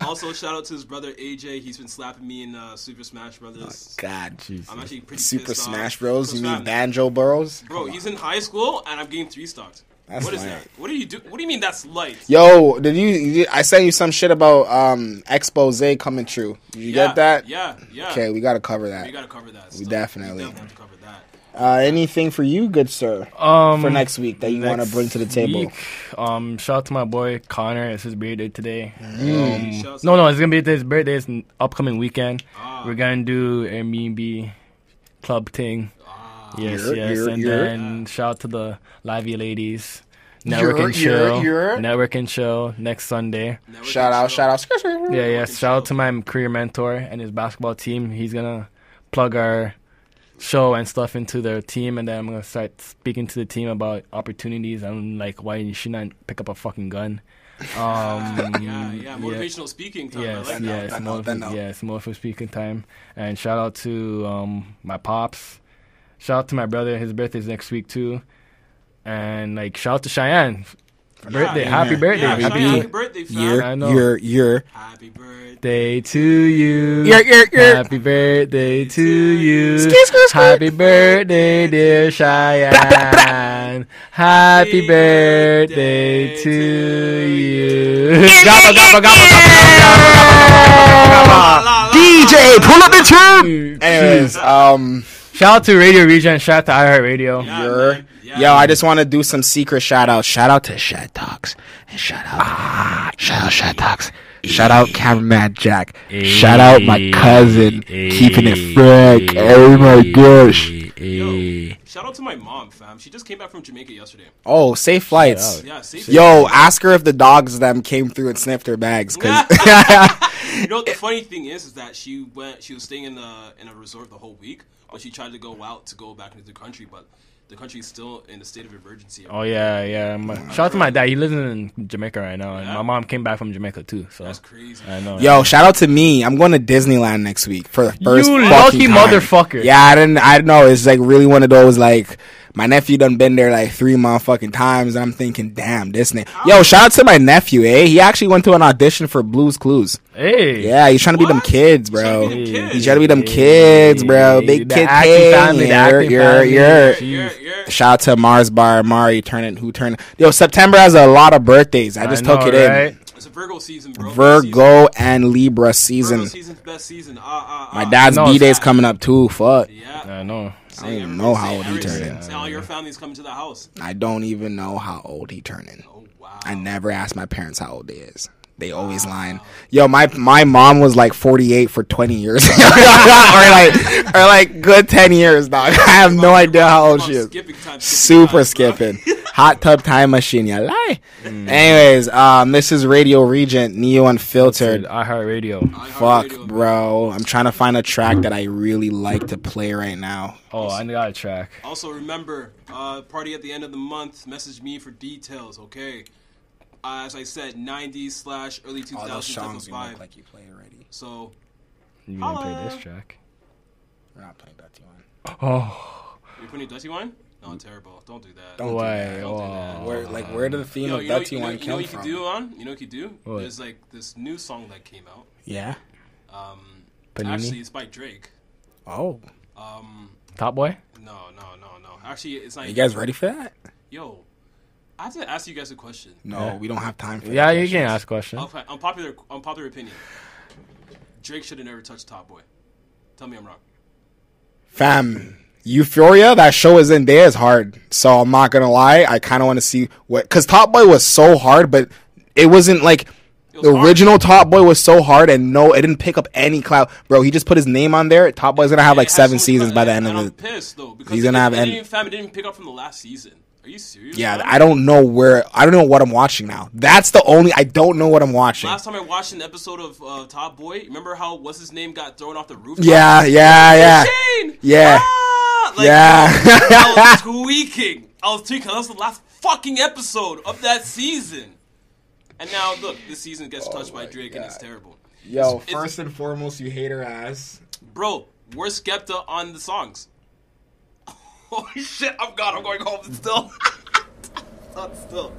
Also, shout out to his brother AJ. He's been slapping me in uh, Super Smash Brothers. God, Jesus. I'm actually pretty Super. Smash Bros. You mean Banjo Bros? Bro, he's in high school and I'm getting three stocks. That's What is light. that? What do you do? What do you mean that's light? Yo, did you, you? I sent you some shit about um expose coming true. Did you yeah, get that? Yeah, yeah. Okay, we gotta cover that. We gotta cover that. We stuff. definitely. We definitely have to cover that. Uh, anything for you, good sir, Um, for next week that you want to bring to the table? week, um, shout out to my boy Connor. It's his birthday today. Mm. Um, no, no, it's gonna be his birthday. It's n- upcoming weekend. Ah. We're gonna do Airbnb club thing. Ah. Yes, Yer, yes, yer, and yer. then shout out to the Lively ladies. Yer, Networking show, yer, yer. networking show next Sunday. Networking Shout out, show. shout out. Yeah, yeah. Networking Shout out to my career mentor and his basketball team. He's gonna plug our show and stuff into their team, and then I'm gonna start speaking to the team about opportunities and like why you should not pick up a fucking gun. Um, Yeah, yeah. Motivational speaking time. Yes, I like yes, that. I motiv- know. yes, motivational speaking time. And shout out to um, my pops. Shout out to my brother. His birthday's next week too. And like shout out to Cheyenne. Birthday, Yeah, happy birthday, Yeah, baby. Happy birthday. Year, I know. year, year. Happy birthday. To you. Year, year, year. Happy birthday to you. Happy birthday, dear Cheyenne. Happy birthday to you. Gobble, gobble, gobble, gobble, gobble, gobble, DJ, pull up the tune. Anyways, um, Shout out to Radio Regent. Shout out to iHeartRadio. Yeah, you're, man. Yeah, yo, I just want to do some secret shout out. Shout out to Shad Dogs and shout out, ah, shout out Shed Dogs. Shout out cameraman Jack. Shout out my cousin, keeping it frank. Oh my gosh. Yo, shout out to my mom, fam. She just came back from Jamaica yesterday. Oh, safe flights. Yeah, see. Yo, ask her if the dogs them came through and sniffed her bags. Cause You know the funny thing is, is that she went, she was staying in a in a resort the whole week, but she tried to go out to go back into the country, but the country is still in a state of emergency. Oh yeah, yeah. My, oh shout out to my dad. He lives in Jamaica right now, and Yeah? my mom came back from Jamaica too. So That's crazy. I know. Yo, shout out to me. I'm going to Disneyland next week for the first You fucking lucky time. motherfucker. Yeah, I didn't. I don't know. It's like really one of those like my nephew done been there like three motherfucking times, and I'm thinking, damn, Disney. Yo, shout out to my nephew. Eh, he actually went to an audition for Blue's Clues. Hey. Yeah, he's trying to be them What? kids, He's trying bro. to be them kids. He's trying to be them kids, bro. Big The kid acting family, You're, you're, family. you're. You're, you're, Shout out to Mars Bar, Mari turning who turned. Yo, September has a lot of birthdays. I just know, took it right? in. It's a Virgo season, bro. Virgo and Libra season. Virgo season's best season. Ah, ah, My ah. dad's No, B day's coming up too. Fuck. Yeah. I know. I don't even know how old he everything. turned in. All your family's coming to the house. I don't even know how old he turning. Oh wow. I never asked my parents how old he is. They always lying. Yo, my my mom was like 48 for 20 years, or like or like good 10 years, dog. I have no idea how old she is. skipping time, skipping Super time, skipping. Hot tub time machine, you lie. Anyways, um, this is Radio Regent, Neo Unfiltered. I Heart Radio. Fuck, bro. I'm trying to find a track that I really like to play right now. Oh, I got a track. Also, remember, uh, party at the end of the month. Message me for details, okay? Uh, as I said, 90s slash early 2000s All those songs you vibe. look like you play already. So, You gonna play this track? We're not playing that one. Oh, you're putting Dutty Wine? No, terrible. Don't do that. Don't do that. Don't do that. Oh. Where like where did the theme Yo, of you know, Dutty you know, one you know come what you from? could do on? You know what you could do? What? There's like this new song that came out. Yeah. Um, Panini? actually, it's by Drake. Oh, Um, Top Boy. no, no, no, no. Actually, it's not. you guys ready for that? Yo, I have to ask you guys a question. No, Yeah. we don't have time for. That. Yeah, you can questions. ask questions. Okay, unpopular, unpopular opinion. Drake should have never touched Top Boy. Tell me I'm wrong. Fam, Euphoria, that show is in there is hard. So I'm not gonna lie. I kind of want to see what because Top Boy was so hard, but it wasn't like It was the hard. original Top Boy was so hard, and no, it didn't pick up any clout, bro. He just put his name on there. Top Boy's gonna have like seven so- seasons by the end and of I'm it. pissed though because He's gonna didn't- have it end- didn't fam, it didn't pick up from the last season. Are you serious? Yeah. I don't know where. I don't know what I'm watching now. That's the only. I don't know what I'm watching. Last time I watched an episode of uh, Top Boy, remember how what's his name got thrown off the roof? Yeah, yeah, yeah, Shane! yeah. Ah! Like, Yeah. I was tweaking. I was tweaking. That was the last fucking episode of that season. And now look, this season gets touched by Drake, and it's terrible. Yo, It's- first and foremost, you hate her ass. Bro, where's Skepta on the songs? Holy shit, I'm gone. I'm going home still. Not still.